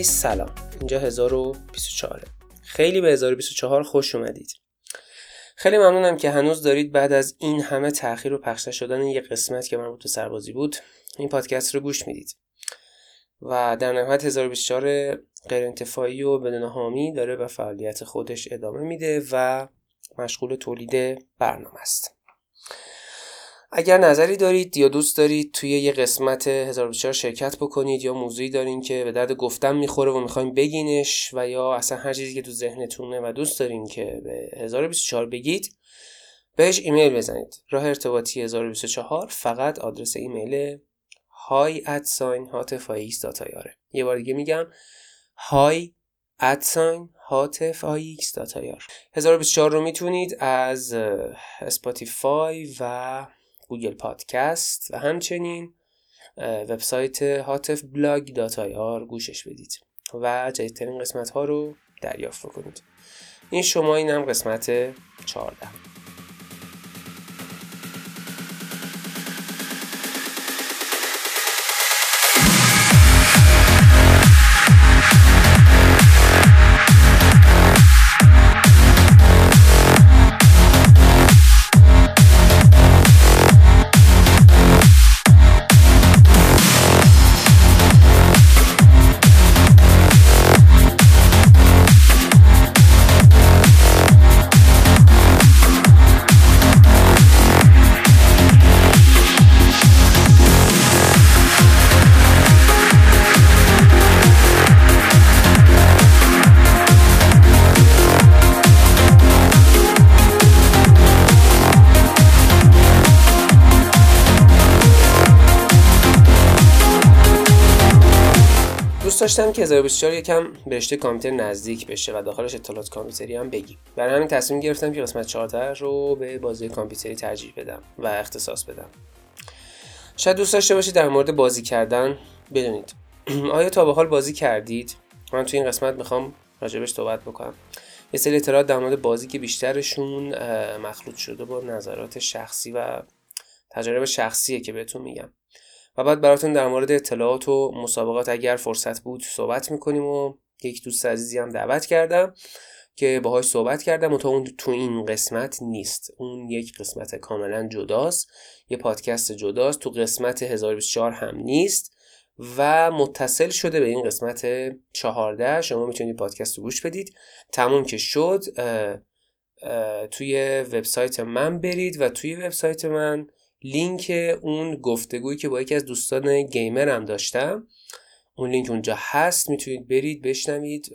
عزیز سلام. اینجا 1024 خیلی به 1024 خوش اومدید. خیلی ممنونم که هنوز دارید بعد از این همه تاخیر و پخش شدن یه قسمت که مربوط به سربازی بود این پادکست رو گوش می‌دید. و در نهایت 1024 غیر انتفاعی و بدون حامی داره به فعالیت خودش ادامه میده و مشغول تولید برنامه است. اگر نظری دارید یا دوست دارید توی یه قسمت 1024 شرکت بکنید یا موضوعی دارین که به درد گفتن می‌خوره و می‌خوایم بگینش و یا اصلا هر چیزی که تو ذهنتونه و دوست دارین که به 1024 بگید بهش ایمیل بزنید. راه ارتباطی 1024 فقط آدرس ایمیل های ادساین هاتف یه بار دیگه میگم های ادساین هاتف داتایار 1024 رو می‌تونید از اسپاتیفای و گوگل پادکست و همچنین وبسایت هاتف بلاگ داتایار گوشش بدید و جدیدترین قسمت ها رو دریافت کنید این شما اینم قسمت 14 داشتم که 1024 یکم به رشته کامپیوتر نزدیک بشه و داخلش اطلاعات کامپیوتری هم بگیم. برای همین تصمیم گرفتم که قسمت 14 رو به بازی کامپیوتری ترجیح بدم و اختصاص بدم. شاید دوست داشته باشید در مورد بازی کردن بدونید. آیا تا به حال بازی کردید؟ من تو این قسمت می‌خوام راجبش صحبت بکنم. یه سری اطلاعات در مورد بازی که بیشترشون مخلوط شده با نظرات شخصی و تجارب شخصیه که بهتون میگم. و بعد براتون در مورد اطلاعات و مسابقات اگر فرصت بود صحبت می‌کنیم و یک دوست عزیزی هم دعوت کردم که باهاش صحبت کردم و تا اون تو این قسمت نیست. اون یک قسمت کاملا جداست. یه پادکست جداست. تو قسمت 1024 هم نیست و متصل شده به این قسمت 14 شما می‌تونید پادکست رو گوش بدید. تموم که شد توی وبسایت من برید و توی وبسایت من لینک اون گفتگویی که با یکی از دوستان گیمر هم داشتم. اون لینک اونجا هست می‌تونید برید بشنوید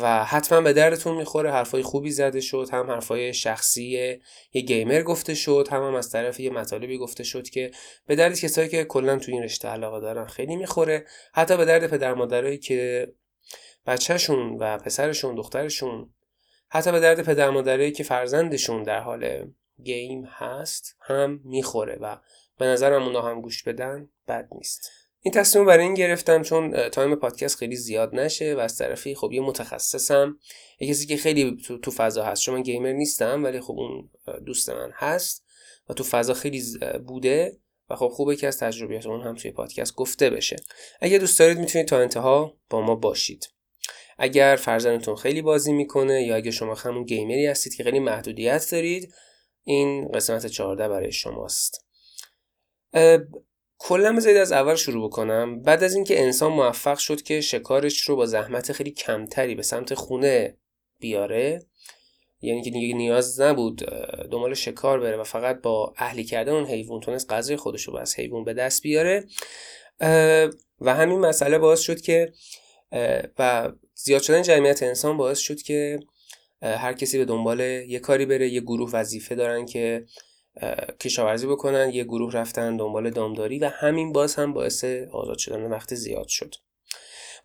و حتما به دردتون می‌خوره. حرفای خوبی زده شد هم حرفای شخصی یه گیمر گفته شد هم, هم از طرف یه مطالبی گفته شد که به درد کسایی که کلا تو این رشته علاقه دارن خیلی می‌خوره. حتی به درد پدر مادرایی که بچهشون و پسرشون دخترشون حتی به درد پدر مادرایی که فرزندشون در حال game هست هم می‌خوره و به نظرم اونا هم گوش بدن بد نیست. این تصمیم برای این گرفتم چون time پادکست خیلی زیاد نشه و از طرفی خب یه متخصصم یه کسی که خیلی تو, تو فضا هست. چون من gamer نیستم ولی خب اون دوست من هست و تو فضا خیلی بوده و خب خوبه که از تجربیات اون هم توی پادکست گفته بشه. اگه دوست دارید می‌تونید تا انتها با ما باشید. اگر فرزندتون خیلی بازی می‌کنه یا اگه شما همون گیمری هستید که خیلی محدودیت دارید این قسمت 14 برای شماست. کلا بذارید از اول شروع بکنم. بعد از اینکه انسان موفق شد که شکارش رو با زحمت خیلی کمتری به سمت خونه بیاره یعنی که دیگه نیاز نبود دنبال شکار بره و فقط با اهلی کردن اون حیوان تونست غذای خودش رو از حیوان به دست بیاره. و همین مسئله باعث شد که و زیاد شدن جمعیت انسان باعث شد که هر کسی به دنبال یه کاری بره یه گروه وظیفه دارن که کشاورزی بکنن یه گروه رفتن دنبال دامداری و همین باز هم باعث آزاد شدن وقت زیاد شد.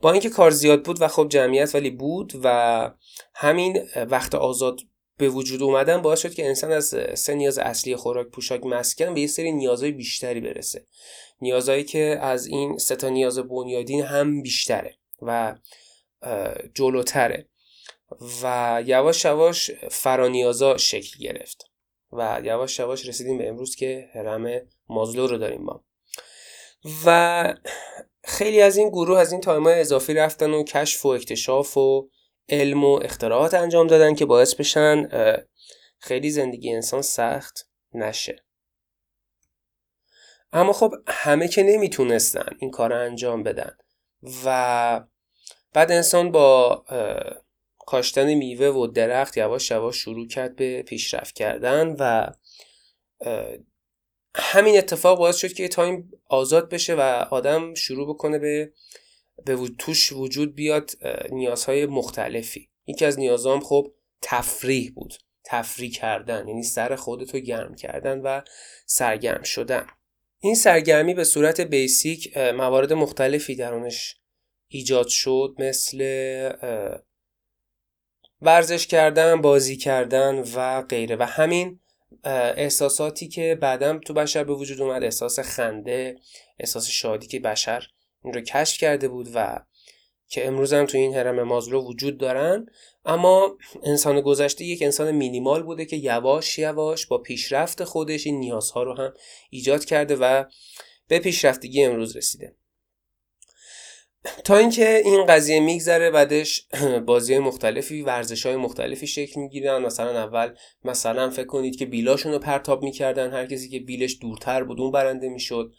با اینکه کار زیاد بود و خب جمعیت ولی بود و همین وقت آزاد به وجود اومدن باعث شد که انسان از سه نیاز اصلی خوراک پوشاک مسکن به یه سری نیازهای بیشتری برسه. نیازهایی که از این سه تا نیاز بنیادین هم بیشتره و جلوتره. و یواش یواش فرانیازا شکل گرفت و یواش یواش رسیدیم به امروز که هرم مازلو رو داریم ما. و خیلی از این گروه از این تایم اضافی رفتن و کشف و اکتشاف و علم و اختراعات انجام دادن که باعث بشن خیلی زندگی انسان سخت نشه. اما خب همه که نمی‌تونستن این کار انجام بدن و بعد انسان با کاشتن میوه و درخت یواش یواش شروع کرد به پیشرفت کردن و همین اتفاق باعث شد که تایم آزاد بشه و آدم شروع بکنه به به توش وجود بیاد نیازهای مختلفی. یکی از نیازام خب تفریح بود. تفریح کردن یعنی سر خودتو گرم کردن و سرگرم شدن. این سرگرمی به صورت بیسیک موارد مختلفی درونش ایجاد شد مثل ورزش کردن بازی کردن و غیره. و همین احساساتی که بعدم تو بشر به وجود اومد احساس خنده احساس شادی که بشر این رو کشف کرده بود و که امروز هم تو این هرم مازلو وجود دارن. اما انسان گذشته یک انسان مینیمال بوده که یواش یواش با پیشرفت خودش این نیازها رو هم ایجاد کرده و به پیشرفتگی امروز رسیده. تا اینکه این قضیه میگذره بعدش بازی مختلفی ورزش های مختلفی شکل می‌گیرن. مثلا اول مثلا فکر کنید که بیلاشون رو پرتاب می‌کردن. هر کسی که بیلش دورتر بود اون برنده می‌شد.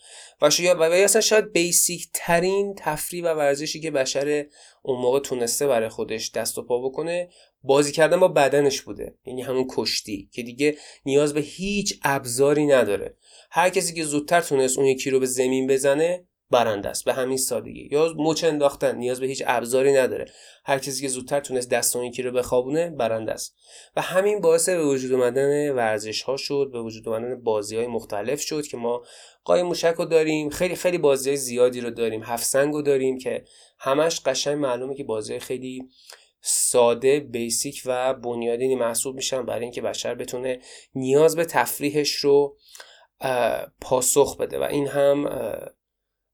و شاید اصلا شاید بیسیک ترین تفریح و ورزشی که بشر اون موقع تونسته برای خودش دست و پا بکنه بازی کردن با بدنش بوده. یعنی همون کشتی که دیگه نیاز به هیچ ابزاری نداره. هر کسی که زودتر تونست اون یکی رو به زمین بزنه برنده است. به همین سادگی. یا مچ انداختن نیاز به هیچ ابزاری نداره. هر کسی که زودتر تونست دست اون یکی رو بخوابونه برنده است. و همین باعث به وجود اومدن ورزش ها شد به وجود اومدن بازی های مختلف شد که ما قای موشک رو داریم. خیلی خیلی بازی های زیادی رو داریم. هفت سنگ رو داریم که همش قشنگ معلومه که بازی خیلی ساده بیسیک و بنیادینی محسوب میشن برای اینکه بشر بتونه نیاز به تفریحش رو پاسخ بده. و این هم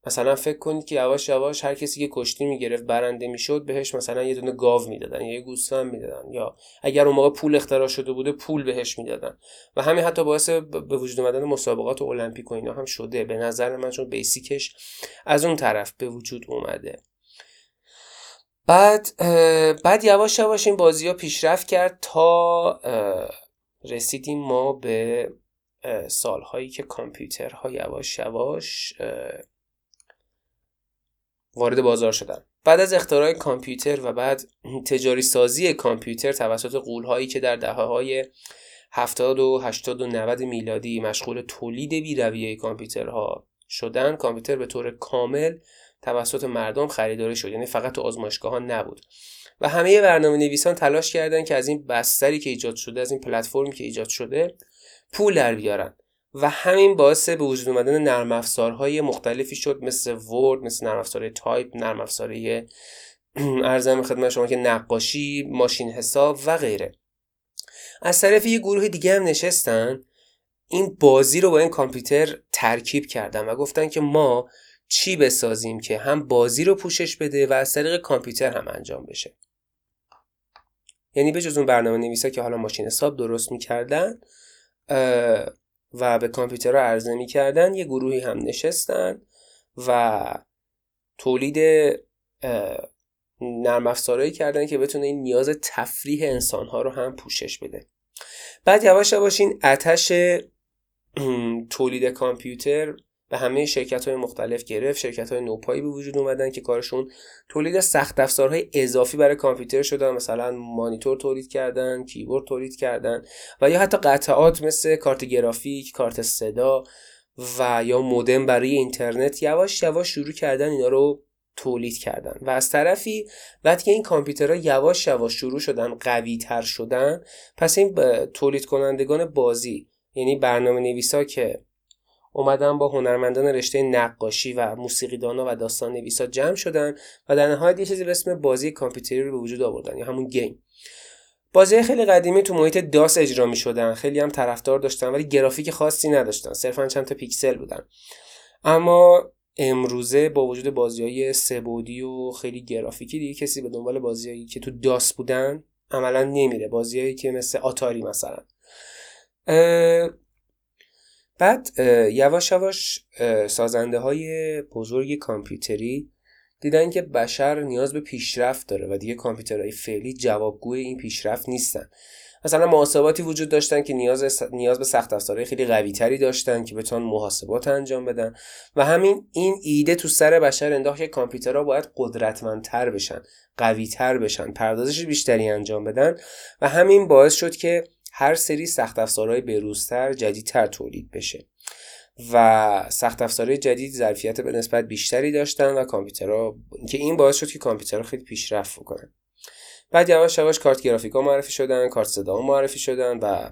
مثلا فکر کنید که یواش یواش هر کسی که کشتی می‌گرفت برنده می‌شد بهش مثلا یه دونه گاو می‌دادن یا یه گوسفند می‌دادن یا اگر اون موقع پول اختراع شده بوده پول بهش می‌دادن. و همین حتی باعث به وجود اومدن مسابقات المپیک و اینا هم شده. به نظر من چون بیسیکش از اون طرف به وجود اومده. بعد بعد یواش یواش این بازی ها پیشرفت کرد تا رسیدیم ما به سالهایی که کامپیوترها یواش یواش وارد بازار شدن. بعد از اختراع کامپیوتر و بعد تجاری سازی کامپیوتر توسط قولهایی که در دهه های 70 و 80 و 90 میلادی مشغول تولید بیرویه کامپیوترها شدن کامپیوتر به طور کامل توسط مردم خریداری شد. یعنی فقط تو آزمایشگاه ها نبود. و همه برنامه نویسان تلاش کردند که از این بستری که ایجاد شده از این پلتفرمی که ایجاد شده پول در بیارن. و همین باعث به وجود اومدن نرم افزارهای مختلفی شد مثل Word مثل نرم افزار تایپ نرم افزارهای عرضم خدمت شما که نقاشی ماشین حساب و غیره. از طرف یه گروه دیگه هم نشستن. این بازی رو با این کامپیوتر ترکیب کردن و گفتن که ما چی بسازیم که هم بازی رو پوشش بده و از طریق کامپیوتر هم انجام بشه. یعنی به جز اون برنامه نویسا که حالا ماشین حساب درست می‌کردن و به کامپیوتر رو عرضه می‌کردن یه گروهی هم نشستن و تولید نرم افزارهایی کردن که بتونه این نیاز تفریح انسان ها رو هم پوشش بده. بعد یواش یواش این آتش تولید کامپیوتر به همه شرکت های مختلف گرفت. شرکت های نوپایی به وجود اومدن که کارشون تولید سخت افزارهای اضافی برای کامپیوتر شدن. مثلا مانیتور تولید کردن کیبورد تولید کردن و یا حتی قطعات مثل کارت گرافیک کارت صدا و یا مودم برای اینترنت. یواش یواش شروع کردن اینا رو تولید کردن. و از طرفی وقتی این کامپیوترها یواش یواش شروع شدن قوی تر شدن پس این تولید کنندگان بازی یعنی برنامه نویسا که اومدن با هنرمندان رشته نقاشی و موسیقیدانا و داستان نویسا جمع شدن و در نهایت یه چیزی به اسم بازی کامپیوتری رو به وجود آوردن یا همون گیم. بازی خیلی قدیمی تو محیط داس اجرا می شدن خیلی هم طرفدار داشتن ولی گرافیک خاصی نداشتن صرفا چند تا پیکسل بودن. اما امروزه با وجود بازی های سبودی و خیلی گرافیکی دیگه کسی به دنبال بازیهایی که تو داس بودن عملا نمیره. بازیهایی که مثل آتاری مثلا. بعد یواش یواش سازنده های بزرگ کامپیوتری دیدن که بشر نیاز به پیشرفت داره و دیگه کامپیوترهای فعلی جوابگوی این پیشرفت نیستن. مثلا محاسباتی وجود داشتن که نیاز نیاز به سخت افزارهای خیلی قوی تری داشتن که بتونن محاسبات انجام بدن و همین این ایده تو سر بشر انداخت که کامپیوترها باید قدرتمندتر بشن قوی تر بشن پردازش بیشتری انجام بدن و همین باعث شد که هر سری سخت افزارهای بروزتر جدیدتر تولید بشه. و سخت افزارهای جدید ظرفیت به نسبت بیشتری داشتن و کامپیوترها که این باعث شد که کامپیوترها خیلی پیشرفت کنن بعد یواش یواش کارت گرافیکا معرفی شدن کارت صدا معرفی شدن و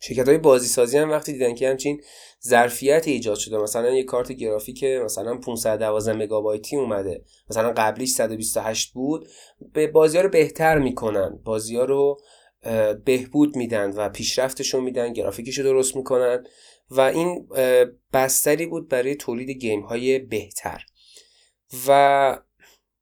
شرکت های بازی سازی هم وقتی دیدن که همچین ظرفیت ایجاد شده مثلا یه کارت گرافیک مثلا 512 مگابایتی اومده مثلا قبلیش 128 بود به بازی ها رو بهتر می‌کنن. بازی ها رو بهبود میدن و پیشرفتشون میدن گرافیکش رو درست می‌کنن و این بستری بود برای تولید گیم های بهتر. و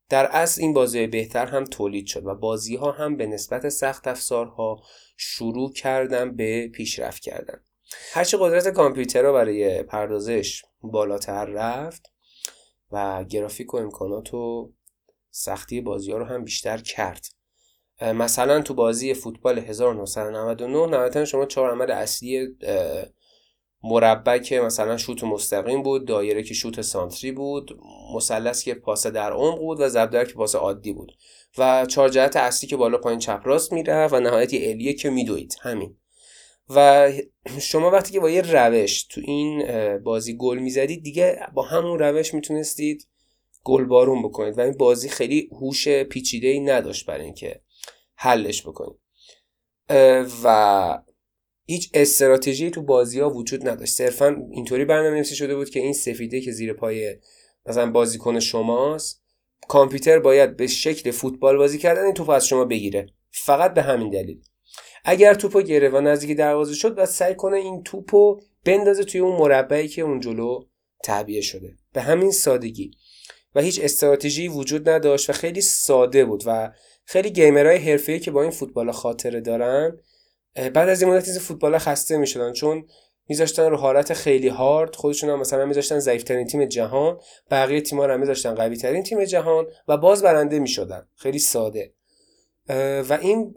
در اصل این بازی بهتر هم تولید شد و بازی ها هم به نسبت سخت افزارها شروع کردن به پیشرفت کردن. هرچی قدرت کامپیوتر برای پردازش بالاتر رفت و گرافیک و امکانات و سختی بازی ها رو هم بیشتر کرد. مثلا تو بازی فوتبال 1999 نهایتا شما چهار عمل اصلی مربع که مثلا شوت مستقیم بود دایره که شوت سانتری بود مثلث که پاس در عمق بود و ضربه که پاس عادی بود. و چهار جهت اصلی که بالا پایین چپ راست می‌رفت و نهایت الیه که میدوید. همین. و شما وقتی که با یه روش تو این بازی گل می‌زدید دیگه با همون روش می‌تونستید گل بارون بکنید. و این بازی خیلی هوش پیچیده ای نداشت برای اینکه حلش بکنید و هیچ استراتژی تو بازی ها وجود نداشت. صرفا اینطوری برنامه نویسی شده بود که این سفیده که زیر پای مثلا بازیکن شماست کامپیوتر باید به شکل فوتبال بازی کردن این توپ از شما بگیره. فقط به همین دلیل. اگر توپو گره و نزدیک دروازه شد و سعی کنه این توپو بندازه توی اون مربعی که اون جلو تعبیه شده. به همین سادگی. و هیچ استراتژی وجود نداشت و خیلی ساده بود و خیلی گیمرهای حرفه‌ای که با این فوتبال خاطره دارن بعد از این مدت از فوتبال خسته می‌شدن. چون میذاشتن رو حالت خیلی هارد خودشون هم مثلا میذاشتن ضعیفترین تیم جهان بقیه تیم‌ها رو میذاشتن قوی ترین تیم جهان و باز برنده می‌شدن. خیلی ساده. و این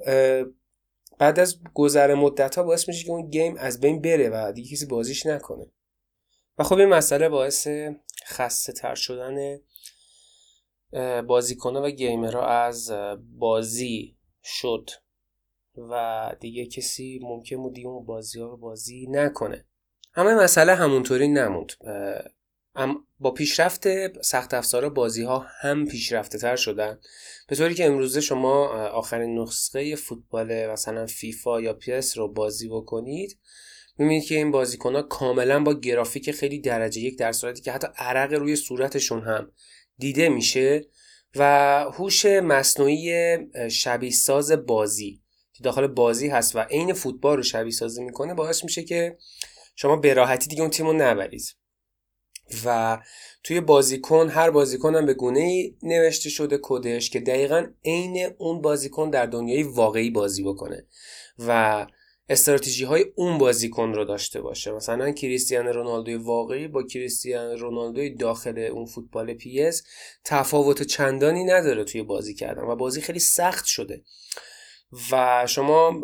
بعد از گذر مدت ها باعث میشه که اون گیم از بین بره و دیگه کسی بازیش نکنه. و خب این مسئله باعث خسته تر شدن بازیکنها و گیمرها از بازی شد و دیگه کسی ممکن بود اون بازی ها رو بازی نکنه. همه مسئله همونطوری نموند. با پیشرفت سخت افزار بازی ها هم پیشرفته تر شدن. به طوری که امروزه شما آخرین نسخه فوتبال مثلا فیفا یا پیس رو بازی بکنید می‌بینید که این بازیکن ها کاملا با گرافیک خیلی درجه یک در صورتی که حتی عرق روی صورتشون هم دیده میشه و هوش مصنوعی شبیه ساز بازی که داخل بازی هست و عین فوتبال رو شبیه سازی می‌کنه باعث میشه که شما به راحتی دیگه اون تیم رو نبرید. و توی بازیکن هر بازیکن هم به گونه ای نوشته شده کدش که دقیقا عین اون بازیکن در دنیای واقعی بازی بکنه. و استراتژی های اون بازیکن رو داشته باشه. مثلا کریستیانو رونالدوی واقعی با کریستیانو رونالدوی داخل اون فوتبال پی اس تفاوت چندانی نداره توی بازی کردن و بازی خیلی سخت شده. و شما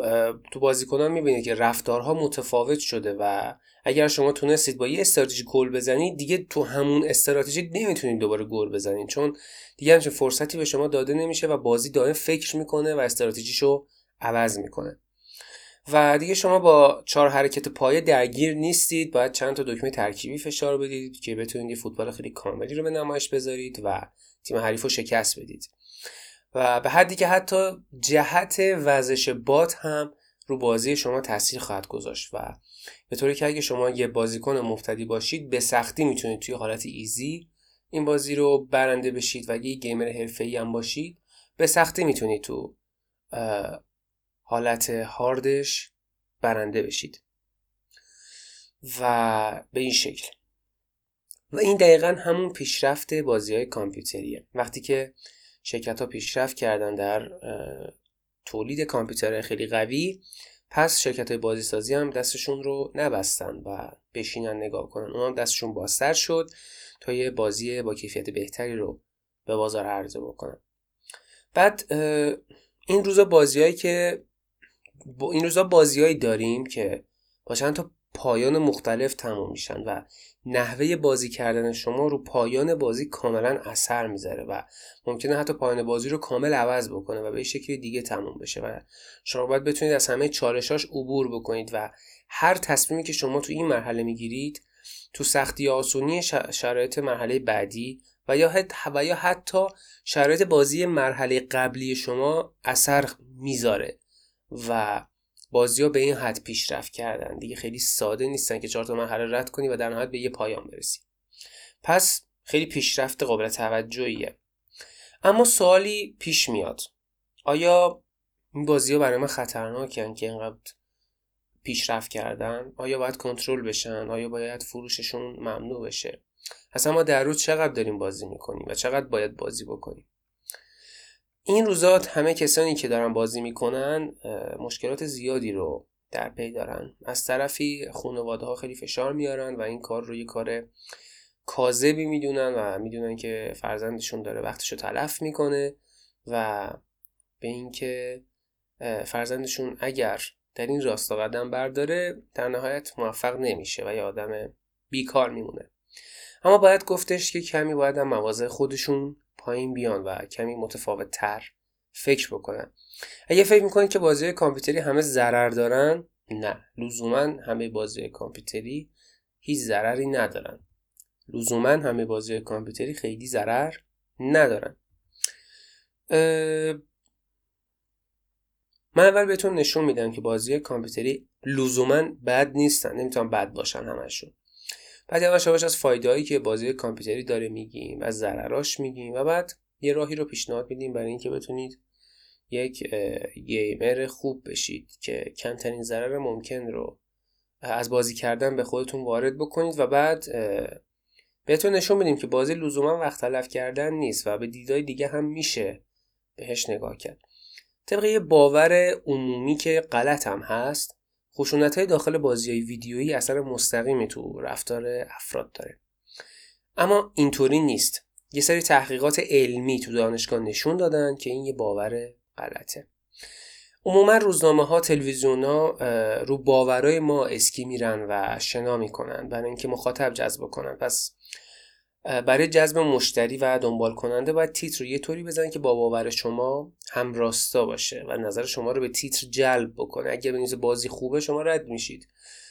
تو بازیکنان می‌بینید که رفتارها متفاوت شده و اگر شما تونستید با یه استراتژی گل بزنید دیگه تو همون استراتژی نمی‌تونید دوباره گل بزنید. چون دیگه همچین فرصتی به شما داده نمیشه و بازی دائم فکر می‌کنه و استراتژیشو عوض می‌کنه. و دیگه شما با چهار حرکت پایه درگیر نیستید. باید چند تا دکمه ترکیبی فشار بدید که بتونید یه فوتبال خیلی کاملی رو به نمایش بذارید و تیم حریف رو شکست بدید. و به حدی که حتی جهت وزش بات هم رو بازی شما تاثیر خواهد گذاشت و به طوری که اگه شما یه بازیکن مفتدی باشید به سختی می‌تونید توی حالت ایزی این بازی رو برنده بشید و اگه گیمر حرفه‌ای هم باشید به سختی می‌تونید تو حالت هاردش برنده بشید. و به این شکل. و این دقیقا همون پیشرفت بازی های کامپیوتریه. وقتی که شرکت ها پیشرفت کردن در تولید کامپیوتر خیلی قوی پس شرکت های بازی سازی هم دستشون رو نبستن و بشینن نگاه کنن. اونها هم دستشون بازتر شد تا یه بازی با کیفیت بهتری رو به بازار عرضه بکنن. بعد این روزا بازیهایی که این روزا بازیهایی داریم که با چند تا پایان مختلف تموم میشن و نحوه بازی کردن شما رو پایان بازی کاملا اثر می‌ذاره و ممکنه حتی پایان بازی رو کامل عوض بکنه و به شکلی دیگه تموم بشه و شما باید بتونید از همه چالشاش عبور بکنید و هر تصمیمی که شما تو این مرحله می‌گیرید تو سختی آسونی شرایط مرحله بعدی و یا, و یا حتی شرایط بازی مرحله قبلی شما اثر می‌ذاره. و بازی ها به این حد پیشرفت کردن. دیگه خیلی ساده نیستن که چهار تا مرحله رد کنی و در نهایت به یه پایان برسی. پس خیلی پیشرفت قابل توجهیه. اما سوالی پیش میاد. آیا این بازی ها برای من خطرناکن که اینقدر پیشرفت کردن؟ آیا باید کنترل بشن؟ آیا باید فروششون ممنوع بشه؟ اصلا ما در روز چقدر داریم بازی می‌کنیم و چقدر باید بازی بکنیم؟ این روزات همه کسانی که دارن بازی می‌کنن مشکلات زیادی رو در پی دارن. از طرفی خانواده ها خیلی فشار میارن و این کار رو یه کار کاذبی می‌دونن و می‌دونن که فرزندشون داره وقتش رو تلف می‌کنه و به اینکه فرزندشون اگر در این راستا قدم برداره در نهایت موفق نمیشه و یه آدم بیکار میمونه. اما باید گفتش که کمی باید هم مواضع خودشون پایین بیان و کمی متفاوت تر فکر بکنن. اگه فکر می‌کنید که بازی کامپیوتری همه ضرر دارن نه. لزوما همه بازی کامپیوتری هیچ ضرری ندارن. لزوما همه بازی کامپیوتری خیلی ضرر ندارن. من اول بهتون نشون میدم که بازی کامپیوتری لزوما بد نیستن. نمی‌تونن بد باشن همشون. بعد یواش یواش از فایدهایی که بازی کامپیوتری داره میگیم و ضرراش میگیم و بعد یه راهی رو پیشنهاد میدیم برای اینکه بتونید یک گیمر خوب بشید که کمترین ضرر ممکن رو از بازی کردن به خودتون وارد بکنید و بعد بهتون نشون میدیم که بازی لزوما وقت تلف کردن نیست و به دیدای دیگه هم میشه بهش نگاه کرد. طبق یه باور عمومی که غلط هم هست خشونت های داخل بازی های ویدیویی اثر مستقیمی تو رفتار افراد داره. اما اینطوری نیست. یه سری تحقیقات علمی تو دانشگاه نشون دادن که این یه باور غلطه. عموما روزنامه ها تلویزیون ها رو باورای ما اسکی میرن و شنا می‌کنن برای اینکه مخاطب جذب کنن پس برای جذب مشتری و دنبال کننده باید تیتر رو یه طوری بزنن که با باور شما هم راستا باشه و نظر شما رو به تیتر جلب بکنه. اگر به بازی خوبه شما رد میشید.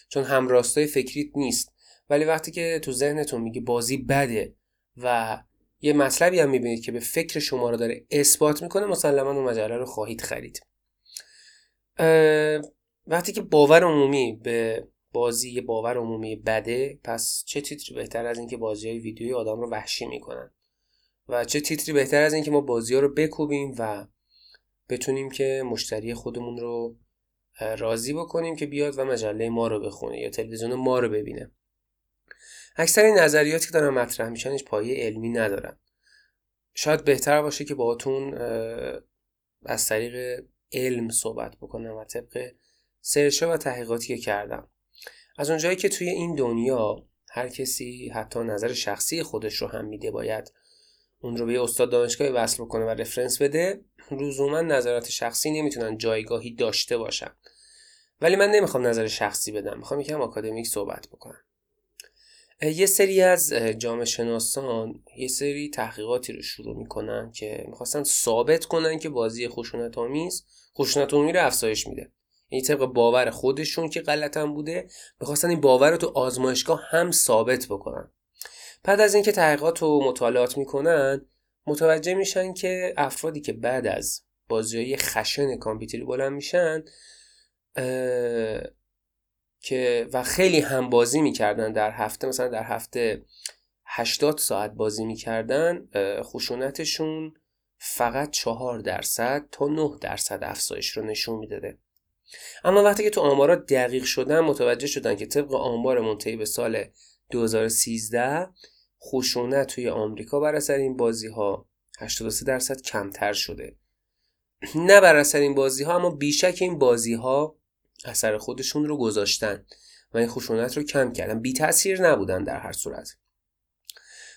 چون هم راستای فکریت نیست. ولی وقتی که تو ذهنتون میگه بازی بده و یه مطلبی هم می‌بینید که به فکر شما رو داره اثبات می‌کنه مسلما اون مجله رو خواهید خرید. وقتی که باور عمومی به بازی یه باور عمومی بده پس چه تیتری بهتر از اینکه بازی های ویدیویی آدم رو وحشی می‌کنن؟ و چه تیتری بهتر از اینکه ما بازی ها رو بکوبیم و بتونیم که مشتری خودمون رو راضی بکنیم که بیاد و مجله ما رو بخونه یا تلویزیون ما رو ببینه. اکثر این نظریاتی که دارن مطرح میشن هیچ پایه علمی ندارن. شاید بهتر باشه که باهاتون از طریق علم صحبت بکنم و طبق سرچ و تحقیقاتی که کردم. از اونجایی که توی این دنیا هر کسی حتی نظر شخصی خودش رو هم میده باید اون رو به استاد دانشگاهی وصل بکنه و رفرنس بده لزوما نظرات شخصی نمی‌تونن جایگاهی داشته باشن. ولی من نمی‌خوام نظر شخصی بدم می‌خوام یکم آکادمیک صحبت بکنم. یه سری از جامعه شناسان یه سری تحقیقاتی رو شروع می‌کنن که می‌خواستن ثابت کنن که بازی خشونت آمیز خشونت رو افزایش میده. این طبق باور خودشون که غلطم بوده می‌خواستن این باور رو تو آزمایشگاه هم ثابت بکنن. بعد از اینکه تحقیقات و مطالعات می‌کنن متوجه میشن که افرادی که بعد از بازی های خشن کامپیوتری بلند میشن که و خیلی هم بازی می‌کردن در هفته مثلا در هفته 80 ساعت بازی می‌کردن خشونتشون فقط 4 درصد تا 9 درصد افزایش رو نشون می‌داده. اما وقتی که تو آمارا دقیق شدن متوجه شدن که طبق آمار منتهی به سال 2013 خشونت توی آمریکا بر اثر این بازی ها 83 درصد کمتر شده. نه بر اثر این بازی ها اما بیشک این بازی ها اثر خودشون رو گذاشتن و این خشونت رو کم کردن. بی تاثیر نبودن در هر صورت.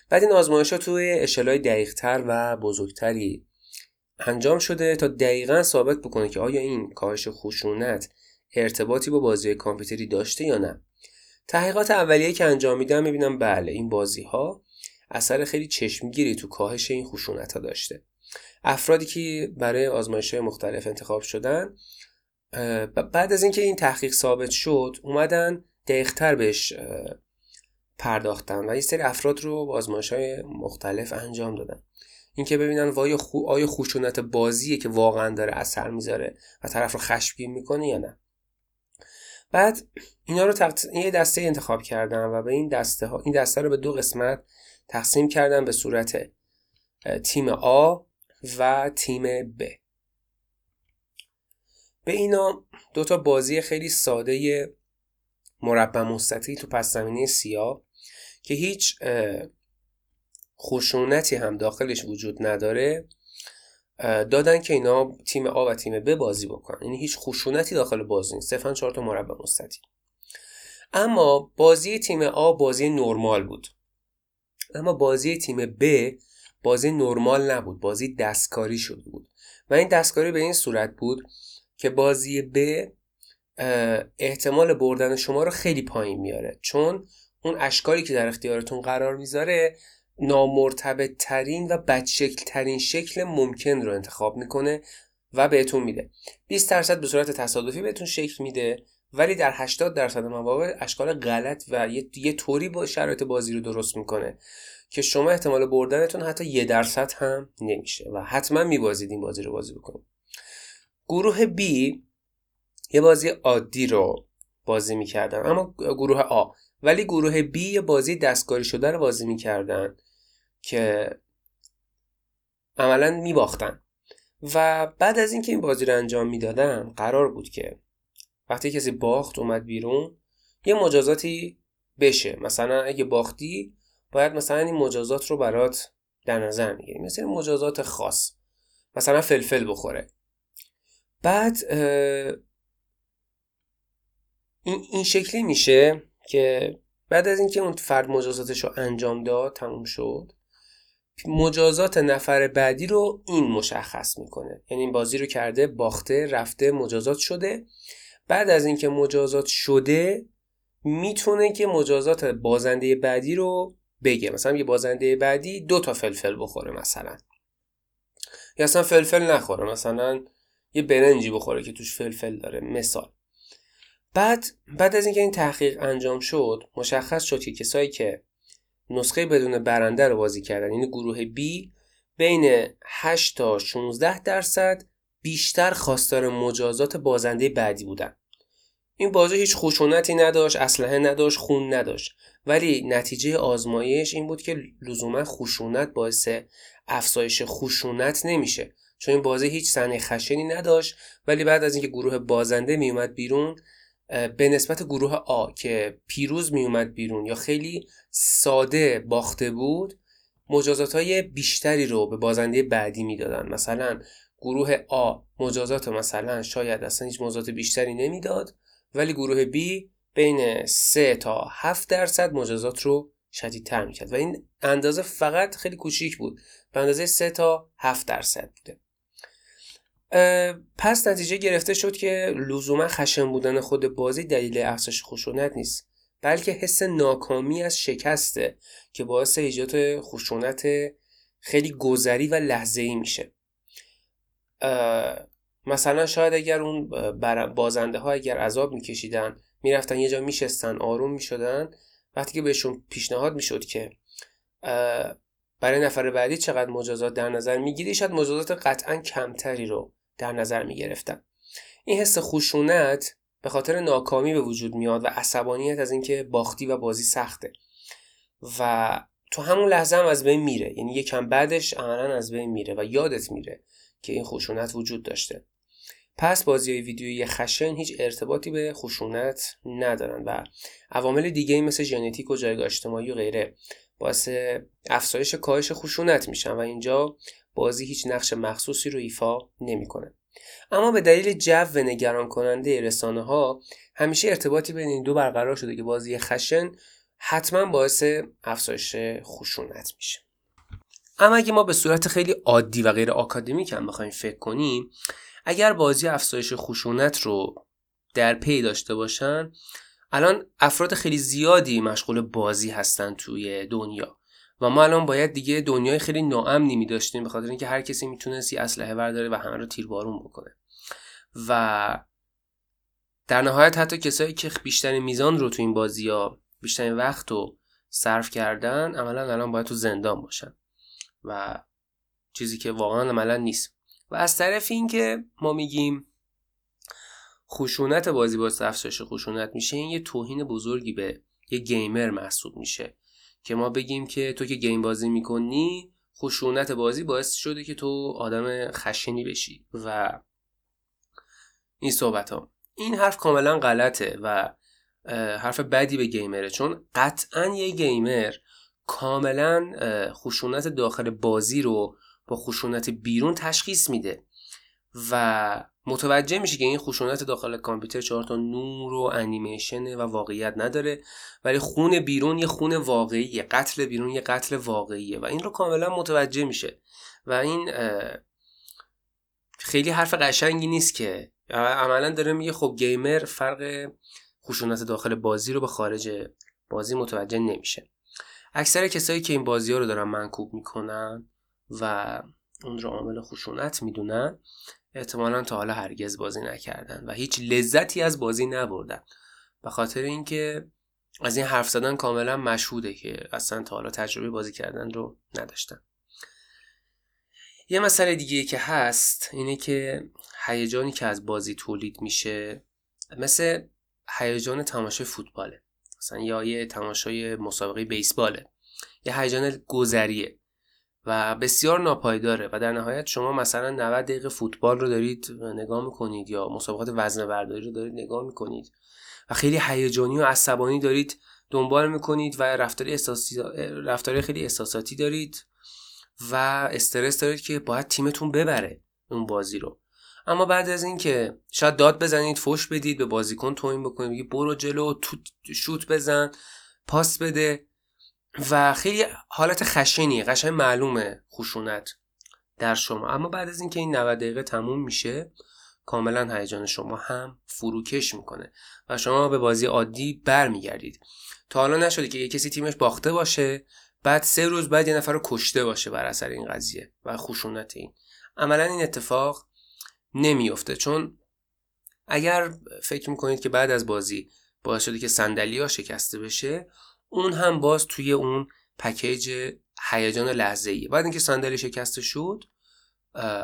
بعد این آزمایش ها توی اشلای دقیقتر و بزرگتری انجام شده تا دقیقا ثابت بکنه که آیا این کاهش خشونت ارتباطی با بازی کامپیوتری داشته یا نه. تحقیقات اولیه که انجام میدم می‌بینم بله این بازی ها اثر خیلی چشمگیری تو کاهش این خشونت ها داشته. افرادی که برای آزمایش های مختلف انتخاب شدن بعد از اینکه این تحقیق ثابت شد اومدن دقیقتر بهش پرداختن و یه سری افراد رو با آزمایش های مختلف انجام دادن. اینکه ببینن وای خو... آیا خشونت بازیه که واقعا داره اثر می‌ذاره و طرف رو خشمگین می‌کنه یا نه بعد اینا رو. این یه دسته انتخاب کردن و به این دسته ها این دسته رو به دو قسمت تقسیم کردن به صورت تیم A و تیم B به اینا دو تا بازی خیلی ساده مربع مستطیل تو پس زمینه سیاه که هیچ خشونتی هم داخلش وجود نداره دادن که اینا تیم آ و تیم ب بازی بکنن. یعنی هیچ خشونتی داخل بازی نیست. صرفا چهار تا مربع مستطیل. اما بازی تیم آ بازی نرمال بود. اما بازی تیم ب بازی نرمال نبود. بازی دستکاری شده بود. و این دستکاری به این صورت بود که بازی ب احتمال بردن شما رو خیلی پایین میاره. چون اون اشکالی که در اختیارتون قرار می‌ذاره نامرتبط ترین و بدشکل ترین شکل ممکن رو انتخاب می‌کنه و بهتون میده. 20 درصد به صورت تصادفی بهتون شکل میده ولی در 80 درصد مواقع اشکال غلط و یه, یه طوری با شرایط بازی رو درست می‌کنه که شما احتمال بردنتون حتی یه درصد هم نمیشه و حتما میبازید این بازی رو بازی بکنید. گروه B یه بازی عادی رو بازی می‌کردن اما گروه آ ولی گروه B یه بازی دستکاری شده رو بازی می‌کردن. که عملا میباختن. و بعد از اینکه این بازی رو انجام می‌دادن قرار بود که وقتی کسی باخت اومد بیرون یه مجازاتی بشه. مثلا اگه باختی باید مثلا این مجازات رو برات در نظر می‌گیری. مثل مجازات خاص. مثلا فلفل بخوره. بعد این, این شکلی میشه که بعد از اینکه اون فرد مجازاتش رو انجام داد تموم شد مجازات نفر بعدی رو این مشخص می‌کنه. یعنی این بازی رو کرده باخته رفته مجازات شده. بعد از اینکه مجازات شده می‌تونه که مجازات بازنده بعدی رو بگه. مثلا یه بازنده بعدی دو تا فلفل بخوره مثلا. یا اصلا فلفل نخوره. مثلا یه برنجی بخوره که توش فلفل داره. مثال. بعد بعد از اینکه این تحقیق انجام شد مشخص شد که کسایی که نسخه بدون برنده رو بازی کردن. یعنی گروه B بین 8 تا 16 درصد بیشتر خواستار مجازات بازنده بعدی بودن. این بازی هیچ خشونتی نداشت اسلحه نداشت خون نداشت. ولی نتیجه آزمایش این بود که لزوما خشونت باعث افزایش خشونت نمیشه. چون این بازی هیچ صحنه خشنی نداشت. ولی بعد از اینکه گروه بازنده میومد بیرون به نسبت گروه آ که پیروز میومد بیرون یا خیلی ساده باخته بود مجازات های بیشتری رو به بازنده بعدی می‌دادن. مثلا گروه آ مجازات مثلا شاید اصلا هیچ مجازات بیشتری نمی‌داد ولی گروه B بین 3 تا 7 درصد مجازات رو شدیدتر می‌کرد. و این اندازه فقط خیلی کوچیک بود. به اندازه 3 تا 7 درصد بوده. پس نتیجه گرفته شد که لزوما خشن بودن خود بازی دلیل افزایش خشونت نیست بلکه حس ناکامی از شکسته که باعث ایجاد خشونت خیلی گذری و لحظه ای میشه مثلا شاید اگر اون بازنده ها اگر عذاب میکشیدن می‌رفتن یه جا میشستن آروم می‌شدن وقتی که بهشون پیشنهاد می‌شد که برای نفر بعدی چقدر مجازات در نظر می‌گیری شاید مجازات قطعا کمتری رو در نظر می‌گرفتن این حس خشونت به خاطر ناکامی به وجود میاد و عصبانیت از اینکه باختی و بازی سخته. و تو همون لحظه هم از بین میره. یعنی یکم بعدش عملا از بین میره و یادت میره که این خشونت وجود داشته. پس بازی های ویدیویی خشن هیچ ارتباطی به خشونت ندارن و عوامل دیگه مثل ژنتیک و جایگاه اجتماعی و غیره باعث افزایش کاهش خشونت میشن و اینجا بازی هیچ نقش مخصوصی رو ایفا نمی‌کنه. اما به دلیل جو نگران کننده رسانه ها همیشه ارتباطی بین این دو برقرار شده که بازی خشن حتما باعث افزایش خشونت میشه. اما اگه ما به صورت خیلی عادی و غیر آکادمیک هم بخوایم فکر کنیم اگر بازی افزایش خشونت رو در پی داشته باشن الان افراد خیلی زیادی مشغول بازی هستن توی دنیا. و ما الان باید دیگه دنیای خیلی ناامنی می داشتیم به خاطر اینکه هر کسی می‌تونست یه اسلحه برداره و همه رو تیربارون بکنه. و در نهایت حتی کسایی که بیشترین میزان رو تو این بازی ها بیشترین وقت رو صرف کردن عملا الان باید تو زندان باشن. و چیزی که واقعا عملا نیست. و از طرف اینکه ما میگیم خشونت بازی باعث افزایش خشونت میشه این یه توهین بزرگی به یه گیمر محسوب میشه. که ما بگیم که تو که گیم بازی می‌کنی خشونت بازی باعث شده که تو آدم خشنی بشی. و این صحبت ها این حرف کاملا غلطه و حرف بدی به گیمره. چون قطعا یه گیمر کاملا خشونت داخل بازی رو با خشونت بیرون تشخیص میده. و متوجه میشه که این خشونت داخل کامپیوتر چهار تا نور و انیمیشن و واقعیت نداره ولی خون بیرون یه خون واقعیه قتل بیرون یه قتل واقعیه و این رو کاملا متوجه میشه. و این خیلی حرف قشنگی نیست که عملا داره میگه خب گیمر فرق خشونت داخل بازی رو به خارج بازی متوجه نمیشه. اکثر کسایی که این بازی ها رو دارن منکوب می‌کنن و اون رو عامل خشونت می‌دونن احتمالا تا حالا هرگز بازی نکردن و هیچ لذتی از بازی نبردن. به خاطر اینکه از این حرف زدن کاملا مشهوده که اصلا تا حالا تجربه بازی کردن رو نداشتن. یه مسئله دیگه که هست اینه که هیجانی که از بازی تولید میشه مثل هیجان تماشای فوتباله. مثلا یا یه تماشای مسابقه بیسباله. یه هیجان گذریه. و بسیار ناپایداره و در نهایت شما مثلا 90 دقیقه فوتبال رو دارید نگاه می‌کنید یا مسابقات وزن برداری رو دارید نگاه می‌کنید و خیلی هیجانی و عصبانی دارید دنبال می‌کنید و رفتاری احساسی رفتاری خیلی احساساتی دارید و استرس دارید که باید تیمتون ببره اون بازی رو. اما بعد از اینکه شاید داد بزنید فوش بدید به بازیکن توین بکنید برو جلو تو شوت بزن پاس بده و خیلی حالت خشنیه قشنگ معلومه خشونت در شما. اما بعد از اینکه این 90 دقیقه تموم میشه کاملا هیجان شما هم فروکش می‌کنه و شما به بازی عادی برمیگردید. تا حالا نشده که یه کسی تیمش باخته باشه بعد سه روز بعد یه نفر رو کشته باشه بر اثر این قضیه و خشونت این. عملا این اتفاق نمیفته چون اگر فکر می‌کنید که بعد از بازی باعث شده که صندلی ها شکسته بشه اون هم باز توی اون پکیج هیجان لحظه ایه بعد اینکه صندلی شکسته شد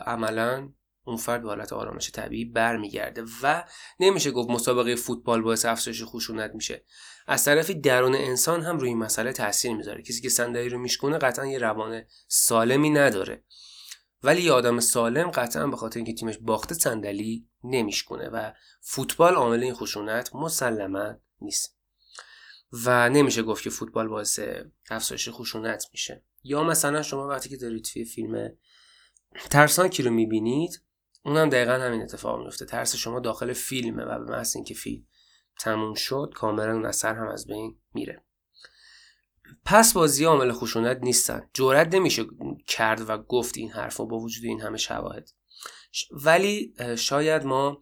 عملا اون فرد به حالت آرامش طبیعی برمیگرده و نمیشه گفت مسابقه فوتبال باعث افزایش خشونت میشه. از طرفی درون انسان هم روی این مسئله تاثیر می‌ذاره. کسی که صندلی رو میشکونه قطعا یه روان سالمی نداره. ولی یه آدم سالم قطعا به خاطر اینکه تیمش باخته صندلی نمیشکونه و فوتبال عامل این خشونت مسلما نیست. و نمیشه گفت که فوتبال باعث افزایش خشونت میشه. یا مثلا شما وقتی که دارید توی فیلم ترسناکی رو می‌بینید اونم دقیقا همین اتفاق میفته ترس شما داخل فیلمه و به محض اینکه فیلم تموم شد کاملا اون اثر هم از بین میره. پس بازی عامل خشونت نیستن. جورت نمیشه کرد و گفت این حرف با وجود این همه شواهد. ولی شاید ما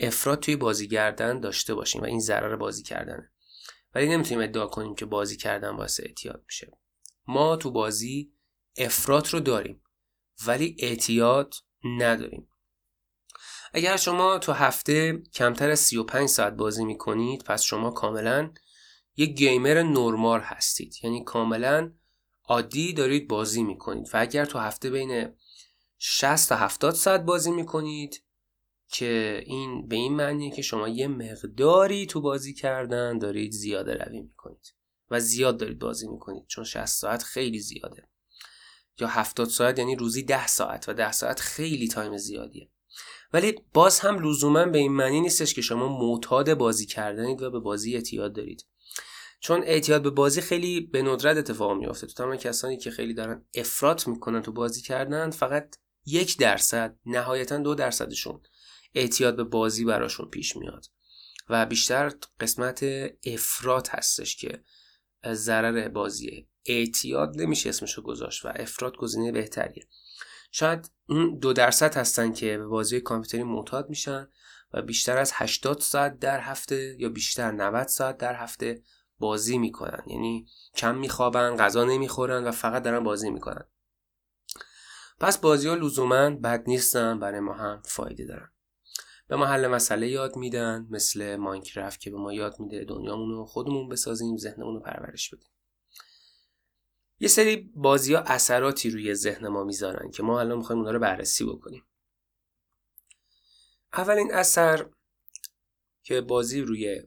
افراد توی بازی کردن داشته باشیم و این ضرر بازی کردنه. ولی نمی‌تونیم ادعا کنیم که بازی کردن باعث اعتیاد میشه. ما تو بازی افراد رو داریم ولی اعتیاد نداریم. اگر شما تو هفته کمتر از 35 ساعت بازی می‌کنید پس شما کاملا یک گیمر نرمال هستید. یعنی کاملا عادی دارید بازی می‌کنید. و اگر تو هفته بین 60 تا 70 ساعت بازی می‌کنید که این به این معنیه که شما یه مقداری تو بازی کردن دارید زیاده روی می‌کنید و زیاد دارید بازی می‌کنید چون 60 ساعت خیلی زیاده. یا 70 ساعت یعنی روزی 10 ساعت و 10 ساعت خیلی تایم زیادیه. ولی باز هم لزوما به این معنی نیستش که شما معتاد بازی کردنید و به بازی اعتیاد دارید. چون اعتیاد به بازی خیلی به ندرت اتفاق میافته. تو تمام کسانی که خیلی دارن افراط می‌کنن تو بازی کردن فقط یک درصد نهایتا دو درصدشون اعتیاد به بازی براشون پیش میاد. و بیشتر قسمت افراد هستش که ضرر بازیه اعتیاد نمیشه اسمشو گذاشت و افراد گزینه بهتریه. شاید اون دو درصد هستن که به بازی کامپیوتری معتاد میشن و بیشتر از 80 ساعت در هفته یا بیشتر 90 ساعت در هفته بازی می‌کنن. یعنی کم میخوابن غذا نمی‌خورن و فقط دارن بازی می‌کنن. پس بازی ها لزوما بد نیستن برای ما هم فایده دارن. به ما حل مسئله یاد میدن مثل ماینکرافت که به ما یاد میده دنیامون رو خودمون بسازیم ذهنمون رو پرورش بدیم. یه سری بازی ها اثراتی روی ذهن ما می‌ذارن که ما الان می‌خوایم اونا رو بررسی بکنیم. اولین اثر که بازی روی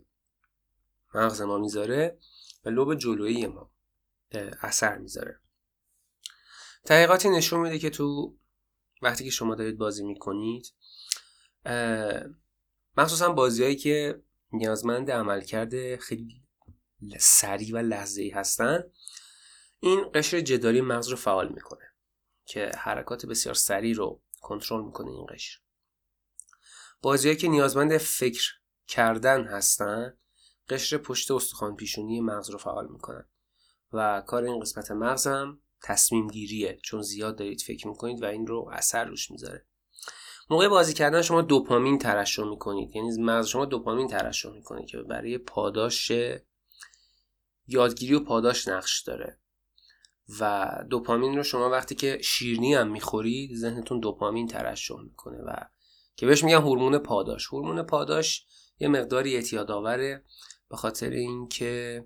مغز ما می‌ذاره و لوب جلویی ما اثر می‌ذاره. تحقیقاتی نشون میده که تو وقتی که شما دارید بازی می‌کنید مخصوصا بازیهایی که نیازمند عملکرد خیلی سریع و لحظه‌ای هستن این قشر جداری مغز رو فعال می‌کنه که حرکات بسیار سریع رو کنترل می‌کنه این قشر. بازیهایی که نیازمند فکر کردن هستن قشر پشت استخوان پیشونی مغز رو فعال می‌کنن و کار این قسمت مغزم تصمیم گیریه چون زیاد دارید فکر می‌کنید و این رو اثر روش می‌ذاره. موقع بازی کردن شما دوپامین ترشح می‌کنید. یعنی مغز شما دوپامین ترشح می‌کنه که برای پاداش یادگیری و پاداش نقش داره. و دوپامین رو شما وقتی که شیرنی هم می‌خورید ذهنتون دوپامین ترشح می‌کنه و که بهش میگن هورمون پاداش. هورمون پاداش یه مقداری اعتیاد آوره به خاطر اینکه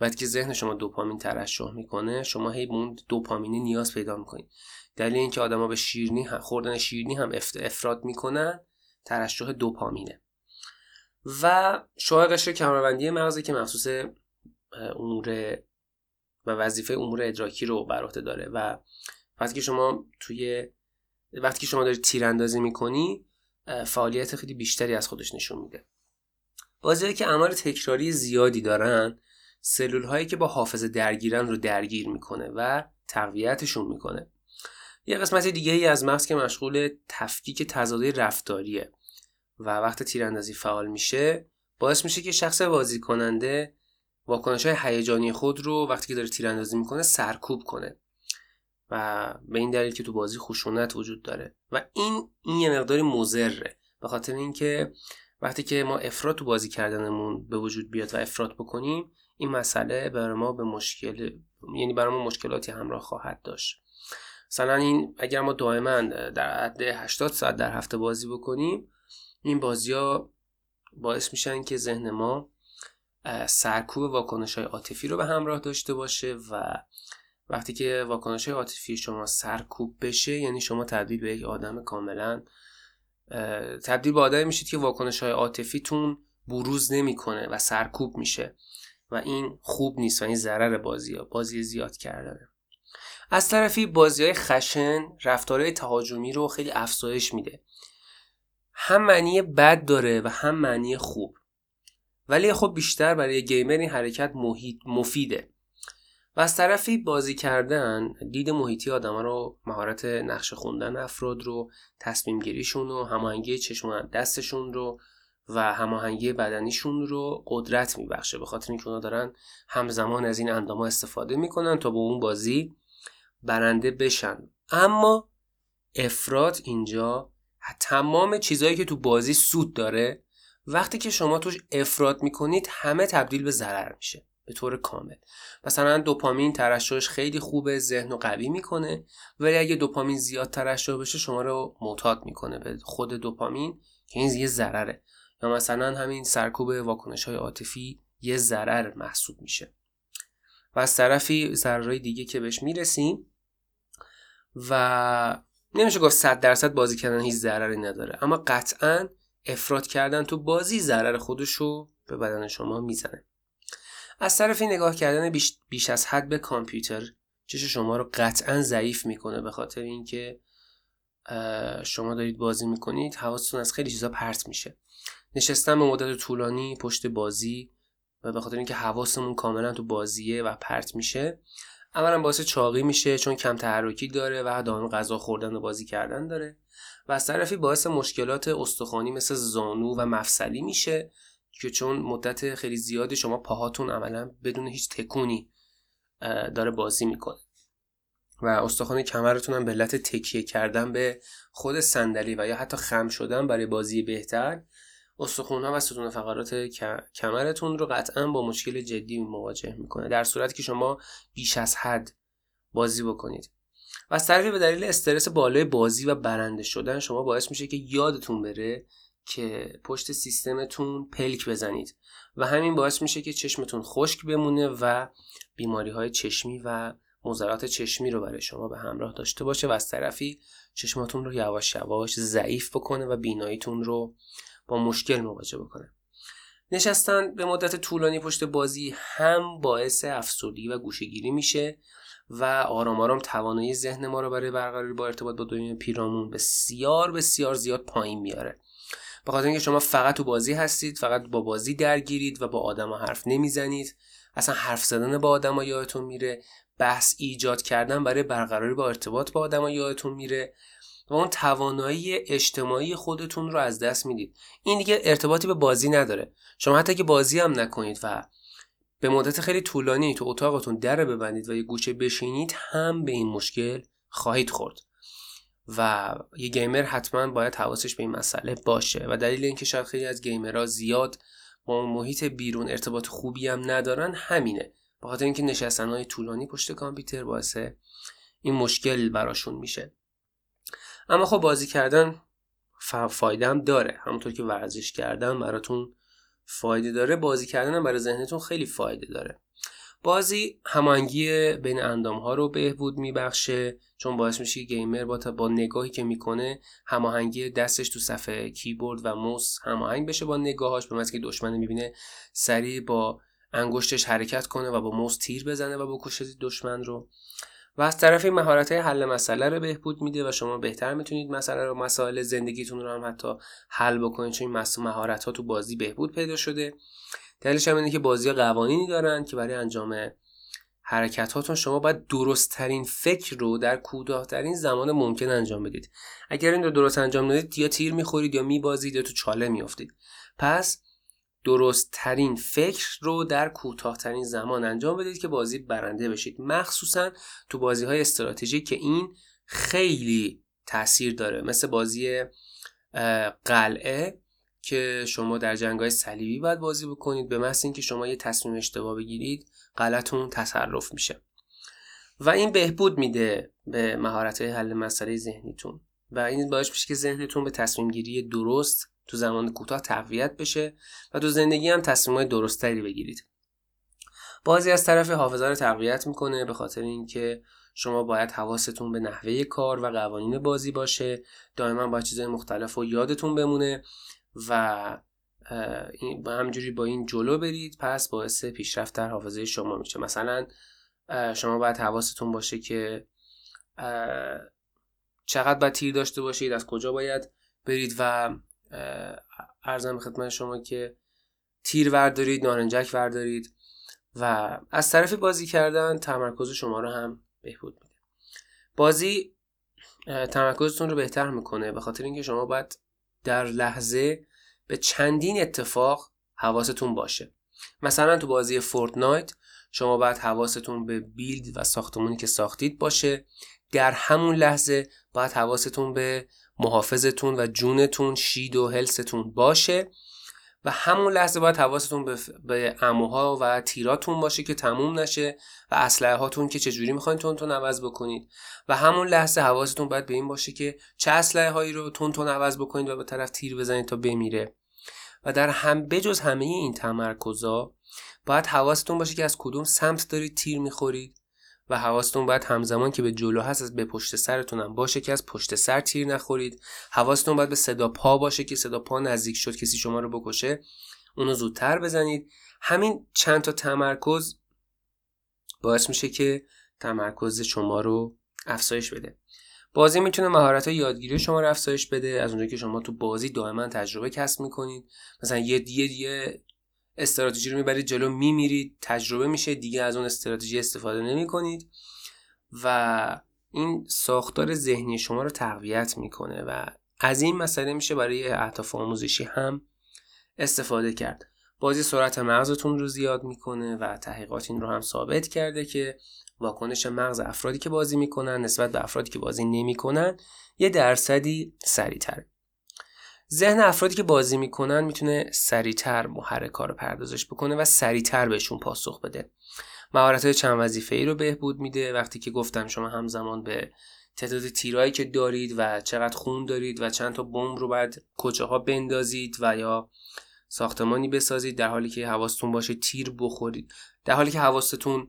وقتی که ذهن شما دوپامین ترشح می‌کنه شما هی اون دوپامینی نیاز پیدا می‌کنید. دلیل اینکه آدما به شیرنی خوردن شیرنی هم افراد می‌کنن ترشح دوپامینه. و شعاع قشر کمربندی مغزی که مخصوص امور و وظیفه امور ادراکی رو بر عهده داره. و وقتی که شما توی وقتی که شما دارید تیراندازی می‌کنی فعالیت خیلی بیشتری از خودش نشون میده. بازیهایی که اعمال تکراری زیادی دارن سلول هایی که با حافظه درگیرن رو درگیر می‌کنه و تقویتشون می‌کنه. یه قسمت دیگه ای از مغز که مشغول تفکیک تضادهای رفتاریه و وقت تیراندازی فعال میشه باعث میشه که شخص بازی کننده واکنش های هیجانی خود رو وقتی که داره تیراندازی می‌کنه سرکوب کنه و به این دلیل که تو بازی خشونت وجود داره. و این این یه مقداری مضره به خاطر اینکه وقتی که ما افراد تو بازی کردنمون به وجود بیاد و افراد بکنیم این مسئله برای ما به مشکل یعنی برای ما مشکلاتی همراه خواهد داشت. مثلا این اگر ما دائما در حد 80 ساعت در هفته بازی بکنیم این بازی ها باعث میشن که ذهن ما سرکوب واکنش های عاطفی رو به همراه داشته باشه و وقتی که واکنش های عاطفی شما سرکوب بشه یعنی شما تبدیل به یک آدم کاملا تبدیل به آدمی میشید که واکنش های عاطفیتون بروز نمی‌کنه و سرکوب میشه و این خوب نیست و این ضرر بازی ها بازی زیاد کردنه. از طرفی بازی های خشن رفتارهای تهاجمی رو خیلی افزایش میده. هم معنی بد داره و هم معنی خوب. ولی خب بیشتر برای گیمر این حرکت محیط مفیده. و از طرفی بازی کردن دید محیطی آدم رو مهارت نقش خوندن افراد رو تصمیم گیریشون و هماهنگی چشم دستشون رو و هماهنگی بدنیشون رو قدرت میبخشه. به خاطر اینکه اونا دارن همزمان از این اندامها استفاده می‌کنن تا به اون بازی برنده بشن. اما افراد اینجا تمام چیزهایی که تو بازی سود داره وقتی که شما توش افراد می‌کنید همه تبدیل به ضرر میشه به طور کامل. مثلا دوپامین ترشحش خیلی خوبه ذهن رو قوی می‌کنه ولی اگه دوپامین زیاد ترشح بشه شما رو معتاد می‌کنه به خود دوپامین که این یه ضرره. یا مثلا همین سرکوب واکنش های عاطفی یه ضرر محسوب میشه. و از طرفی ضررهای دیگه که بهش می‌رسیم و نمیشه گفت صد درصد بازی کردن هیچ ضرری نداره. اما قطعا افراد کردن تو بازی ضرر خودشو به بدن شما می‌زنه. از طرفی نگاه کردن بیش, بیش از حد به کامپیوتر چش شما رو قطعا ضعیف می‌کنه به خاطر اینکه شما دارید بازی می‌کنید حواستون از خیلی چیزا پرت میشه. نشستن به مدت طولانی پشت بازی و به خاطر اینکه حواسمون کاملا تو بازیه و پرت میشه اولا باعث چاقی میشه چون کم تحرکی داره و دائم غذا خوردن و بازی کردن داره. و از طرفی باعث مشکلات استخوانی مثل زانو و مفصلی میشه که چون مدت خیلی زیادی شما پاهاتون عملا بدون هیچ تکونی داره بازی می‌کنه. و استخوان کمرتون هم به علت تکیه کردن به خود صندلی و یا حتی خم شدن برای بازی بهتر استخوان ها و ستون فقرات کمرتون رو قطعا با مشکل جدی مواجه می‌کنه. در صورتی که شما بیش از حد بازی بکنید. و از طرفی به دلیل استرس بالای بازی و برنده شدن شما باعث میشه که یادتون بره که پشت سیستمتون پلک بزنید. و همین باعث میشه که چشمتون خشک بمونه و بیماری های چشمی و مضرات چشمی رو برای شما به همراه داشته باشه و از طرفی چشماتون رو یواش یواش ضعیف بکنه و بیناییتون رو با مشکل مواجه بکنه. نشستن به مدت طولانی پشت بازی هم باعث افسردگی و گوشگیری میشه و آرام آرام توانایی ذهن ما رو برای برقراری با ارتباط با دنیای پیرامون بسیار بسیار زیاد پایین میاره. به خاطر اینکه شما فقط تو بازی هستید فقط با بازی درگیرید و با آدما حرف نمی‌زنید اصلا حرف زدن با آدما یادتون میره بحث ایجاد کردن برای برقراری با ارتباط با آدما یادتون میره و اون توانایی اجتماعی خودتون رو از دست می‌دید. این دیگه ارتباطی به بازی نداره. شما حتی که بازی هم نکنید و به مدت خیلی طولانی تو اتاقتون در ببندید و یه گوشه بشینید هم به این مشکل خواهید خورد. و یه گیمر حتما باید حواسش به این مسئله باشه و دلیل اینکه شاید خیلی از گیمرها زیاد با محیط بیرون ارتباط خوبی هم ندارن همینه. به خاطر اینکه نشستن های طولانی پشت کامپیوتر باعث این مشکل براشون میشه. اما خب بازی کردن فایده هم داره. همونطور که ورزش کردن براتون فایده داره. بازی کردن هم برای ذهنتون خیلی فایده داره. بازی هماهنگی بین اندام ها رو بهبود میبخشه چون باعث میشه گیمر با با نگاهی که می‌کنه هماهنگی دستش تو صفحه کیبورد و موس هماهنگ بشه با نگاهاش به که دشمن می‌بینه سریع با انگشتش حرکت کنه و با موس تیر بزنه و بکشه دشمن رو. و از طرف این مهارت حل مسئله رو بهبود میده و شما بهتر می‌تونید مسئله رو مسائل زندگیتون رو هم حتی حل بکنید چون مهارت ها تو بازی بهبود پیدا شده. دلیلش هم اینه که بازی قوانینی دارن که برای انجام حرکت هاتون شما باید درست ترین فکر رو در کوتاهترین زمان ممکن انجام بدید. اگر این رو درست انجام ندید یا تیر می‌خورید یا میبازید یا تو چاله میافتید. پس درست ترین فکر رو در کوتاهترین زمان انجام بدید که بازی برنده بشید. مخصوصا تو بازی های استراتژی که این خیلی تاثیر داره. مثل بازی قلعه که شما در جنگ های صلیبی باید بازی بکنید. به محض اینکه شما یه تصمیم اشتباه بگیرید غلطون تصرف میشه. و این بهبود میده به مهارت حل مسئله ذهنیتون. و این باعث میشه که ذهنتون به تصمیم گیری درست تو زمان کوتاه تقویت بشه و تو زندگی هم تصمیمات درستری بگیرید. بازی از طرف حافظه رو تقویت می‌کنه به خاطر اینکه شما باید حواستون به نحوه کار و قوانین بازی باشه. دائما باید چیزهای مختلف و یادتون بمونه و همجوری با این جلو برید. پس باعث پیشرفت در حافظه شما میشه. مثلا شما باید حواستون باشه که چقدر باید تیر داشته باشید از کجا باید برید و ارزم خدمت شما که تیر وردارید نارنجک وردارید و از طرف بازی کردن تمرکز شما رو هم بهبود میده. بازی تمرکزتون رو بهتر می‌کنه به خاطر اینکه شما باید در لحظه به چندین اتفاق حواستون باشه. مثلا تو بازی فورتنایت شما باید حواستون به بیلد و ساختمونی که ساختید باشه. در همون لحظه باید حواستون به محافظتون و جونتون شید و هلستون باشه و همون لحظه باید حواستون به, به اموها و تیراتون باشه که تموم نشه و اسلحه هاتون که چجوری می‌خواین تون عوض بکنید. و همون لحظه حواستون باید به این باشه که چه اسلحه هایی رو تون عوض بکنید و به طرف تیر بزنید تا بمیره. و در هم بجز همه این تمرکزا باید حواستون باشه که از کدوم سمت دارید تیر می‌خورید. و حواستون باید همزمان که به جلو هست از به پشت سرتونم باشه که از پشت سر تیر نخورید. حواستون باید به صدا پا باشه که صدا پا نزدیک شد کسی شما رو بکشه. اونو زودتر بزنید. همین چند تا تمرکز باعث میشه که تمرکز شما رو افزایش بده. بازی می‌تونه مهارت یادگیری شما رو افزایش بده. از اونجایی که شما تو بازی دائما تجربه کسب می‌کنید. مثلا یه یه, یه استراتژی رو می‌برید جلو میمیرید تجربه میشه دیگه از اون استراتژی استفاده نمی کنید و این ساختار ذهنی شما رو تقویت می‌کنه و از این مسئله میشه برای اهداف آموزشی هم استفاده کرد. بازی سرعت مغزتون رو زیاد می‌کنه و تحقیقات این رو هم ثابت کرده که واکنش مغز افرادی که بازی می‌کنن نسبت به افرادی که بازی نمی‌کنن یه درصدی سریعتره. ذهن افرادی که بازی می‌کنن می‌تونه سریعتر محرک رو پردازش بکنه و سریعتر بهشون پاسخ بده. مهارت های چند وظیفه ای رو بهبود میده. وقتی که گفتم شما همزمان به تعداد تیرایی که دارید و چقدر خون دارید و چند تا بمب رو باید کجاها بندازید و یا ساختمانی بسازید در حالی که حواستون باشه تیر بخورید. در حالی که حواستون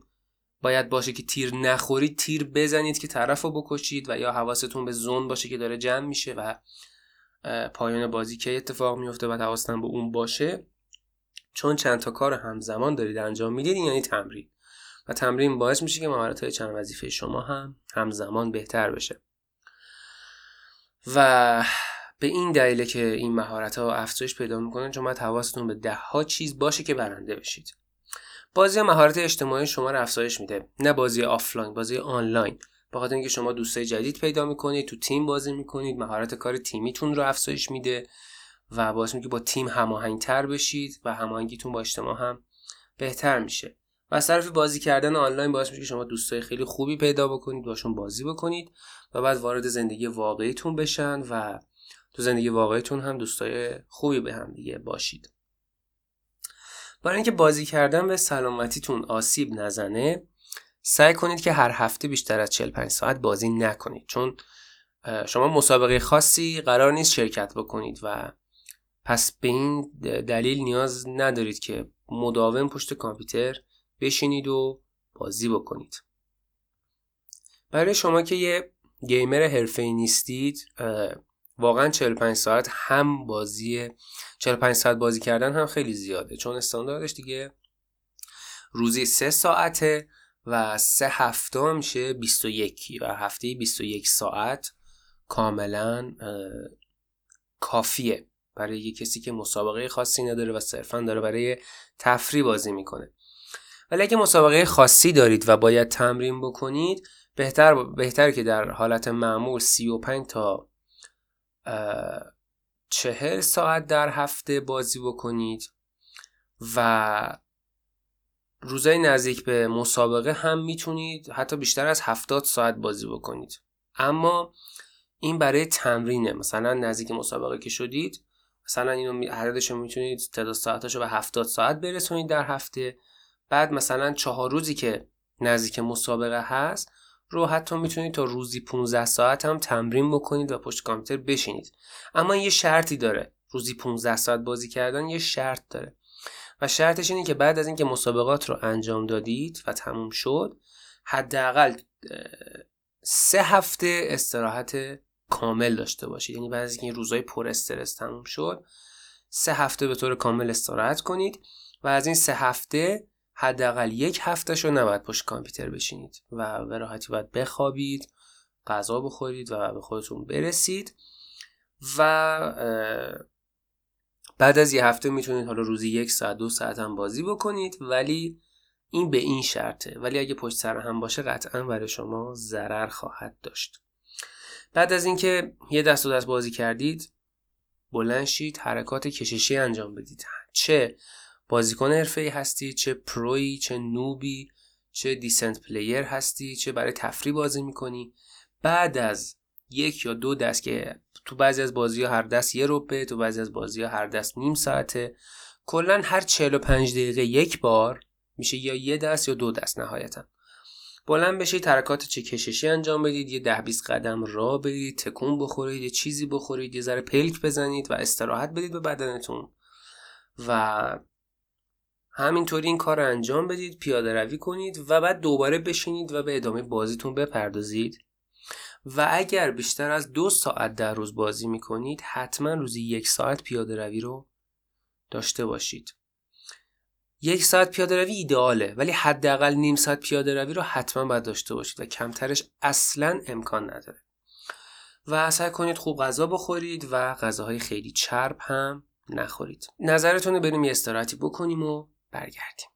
باید باشه که تیر نخورید تیر بزنید که طرف رو بکشید و یا حواستون به زون باشه که داره جمع میشه و پایان بازی که اتفاق میفته و حواستون به اون باشه؟ چون چند تا کار همزمان دارید انجام می‌دید یعنی تمرین. و تمرین باعث میشه که مهارت های چند وظیفه شما هم همزمان بهتر بشه. و به این دلیله که این مهارت ها افزایش پیدا می‌کنن چون باید حواستون به ده ها چیز باشه که برنده بشید. بازی مهارت اجتماعی شما رو افزایش میده. نه بازی آفلاین بازی آنلاین. به خاطر اینکه شما دوستای جدید پیدا می‌کنید تو تیم بازی می‌کنید مهارت کار تیمیتون رو افزایش میده و باعث میشه که با تیم هماهنگتر بشید و هماهنگیتون با اجتماع هم بهتر میشه. و از بازی کردن آنلاین باعث میشه که شما دوستای خیلی خوبی پیدا بکنید باشون بازی بکنید و بعد وارد زندگی واقعیتون بشن و تو زندگی واقعیتون هم دوستای خوبی به هم دیگه باشید. برای اینکه بازی کردن به سلامتیتون آسیب نزنه سعی کنید که هر هفته بیشتر از 45 ساعت بازی نکنید. چون شما مسابقه خاصی قرار نیست شرکت بکنید و پس به این دلیل نیاز ندارید که مداوم پشت کامپیوتر بشینید و بازی بکنید. برای شما که یه گیمر حرفه‌ای نیستید واقعا 45 ساعت هم بازی 45 ساعت بازی کردن هم خیلی زیاده. چون استانداردش دیگه روزی 3 ساعته. و سه هفته میشه 21 و هفته 21 ساعت کاملا کافیه. برای یه کسی که مسابقه خاصی نداره و صرفا داره برای تفریح بازی می‌کنه. ولی اگه مسابقه خاصی دارید و باید تمرین بکنید بهتر بهتر که در حالت معمول 35 تا چهل ساعت در هفته بازی بکنید و روزای نزدیک به مسابقه هم می‌تونید حتی بیشتر از 70 ساعت بازی بکنید. اما این برای تمرینه. مثلا نزدیک مسابقه که شدید مثلا اینو عددش می‌تونید تعداد ساعتاشو به 70 ساعت برسونید در هفته. بعد مثلا چهار روزی که نزدیک مسابقه هست رو حتی می‌تونید تا روزی 15 ساعت هم تمرین بکنید و پشت کامپیوتر بشینید. اما یه شرطی داره. روزی 15 ساعت بازی کردن یه شرط داره. و شرطش اینه که بعد از اینکه مسابقات رو انجام دادید و تموم شد حداقل سه هفته استراحت کامل داشته باشید. یعنی بعد از اینکه روزای پر استرس تموم شد سه هفته به طور کامل استراحت کنید و از این سه هفته حداقل یک هفتهش رو نباید پشت کامپیوتر بشینید و به راحتی باید بخوابید غذا بخورید و به خودتون برسید و بعد از یه هفته می‌تونید حالا روزی یک ساعت دو ساعت هم بازی بکنید ولی این به این شرطه. ولی اگه پشت سر هم باشه قطعا برای شما ضرر خواهد داشت. بعد از اینکه یه دست و دست بازی کردید بلند شید حرکات کششی انجام بدید. چه بازیکن حرفه‌ای هستی چه پروی چه نوبی چه decent player هستی چه برای تفریح بازی می‌کنی. بعد از یک یا دو دست که تو بعضی از بازی ها هر دست یه ربعه تو بعضی از بازی ها هر دست نیم ساعته. کلا هر 45 دقیقه یک بار میشه یا یه دست یا دو دست نهایتا. بلند بشید حرکات چه کششی انجام بدید یه ده 20 قدم راه برید تکون بخورید یه چیزی بخورید یه ذره پلک بزنید و استراحت بدید به بدنتون. و همینطوری این کار رو انجام بدید پیاده روی کنید و بعد دوباره بشینید و به ادامه بازیتون بپردازید. و اگر بیشتر از دو ساعت در روز بازی می‌کنید حتما روزی یک ساعت پیاده روی رو داشته باشید. یک ساعت پیاده روی ایدئاله ولی حداقل نیم ساعت پیاده روی رو حتما باید داشته باشید و کمترش اصلا امکان نداره. و سعی کنید خوب غذا بخورید و غذاهای خیلی چرب هم نخورید. نظرتون رو بریم یه استراحتی بکنیم و برگردیم.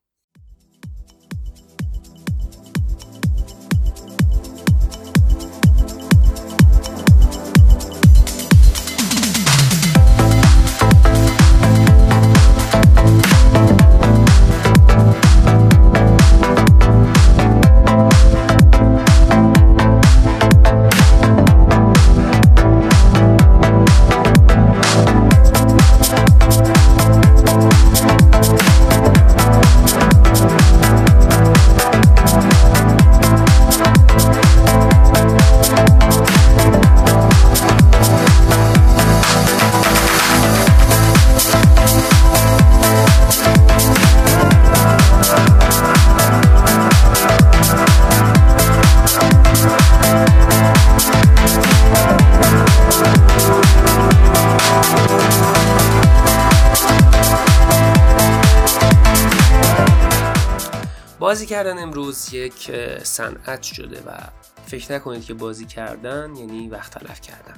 امروز یک صنعت شده و فکر نکنید که بازی کردن یعنی وقت تلف کردن.